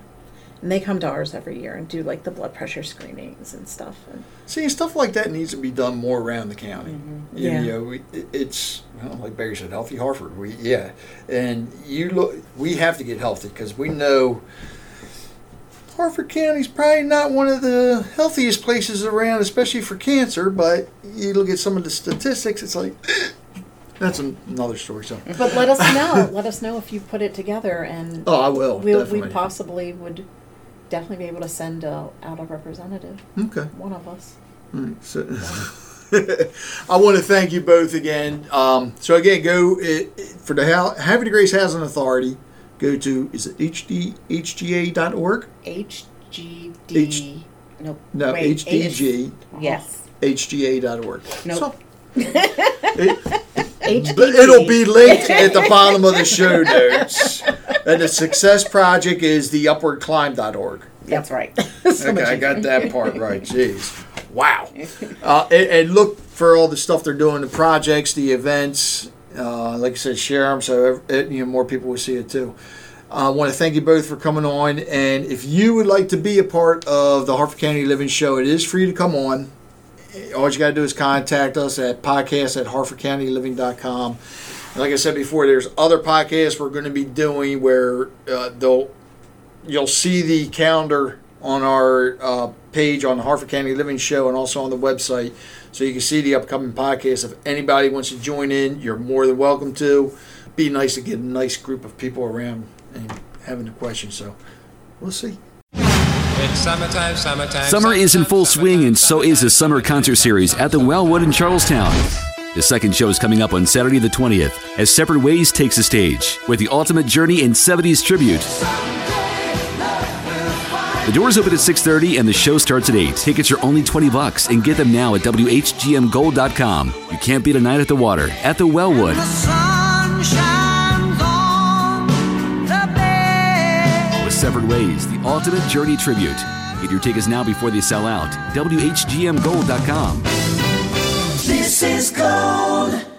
and they come to ours every year and do like the blood pressure screenings and stuff. And See, stuff like that needs to be done more around the county. Mm-hmm. Yeah. You know, we, it- it's well, like Barry said, healthy Harford. We yeah, and you look. We have to get healthy because we know Harford County's probably not one of the healthiest places around, especially for cancer. But you look at some of the statistics, it's like that's an, another story. So, but let us know. let us know if you put it together, and oh, I will. we'll, we possibly would definitely be able to send a, out a representative, Okay. one of us. So, I want to thank you both again. Um, so again, go it, it- for the Hal- Havre de Grace Housing Authority. Go to is it hd hga.org? HGD. H- Nope. No, Wait, HDG Yes. hga.org. Nope. So, it, HGD. it'll be linked at the bottom of the show notes. And the success project is the upwardclimb.org. That's right. Okay, I got that part right. Jeez. Wow. Uh, and, and look for all the stuff they're doing, the projects, the events. Uh, like I said, share them so uh, you know more people will see it too. I want to thank you both for coming on. And if you would like to be a part of the Harford County Living Show, it is free to come on. All you got to do is contact us at podcast at harfordcountyliving.com. And like I said before, there's other podcasts we're going to be doing where uh, they'll you'll see the calendar on our uh, page on the Harford County Living Show and also on the website. So you can see the upcoming podcasts. If anybody wants to join in, you're more than welcome to. Be nice to get a nice group of people around and having the questions. So we'll see. It's summertime, summertime. Summer is in full swing, and so is the summer concert series at the Wellwood in Charlestown. The second show is coming up on Saturday the 20th as Separate Ways takes the stage with the Ultimate Journey and 70s Tribute. The doors open at 6:30 and the show starts at 8. Tickets are only 20 bucks and get them now at whgmgold.com. You can't beat a night at the water at the Wellwood. Separate Ways, the Ultimate Journey Tribute. Get your tickets now before they sell out. whgmgold.com. This is gold.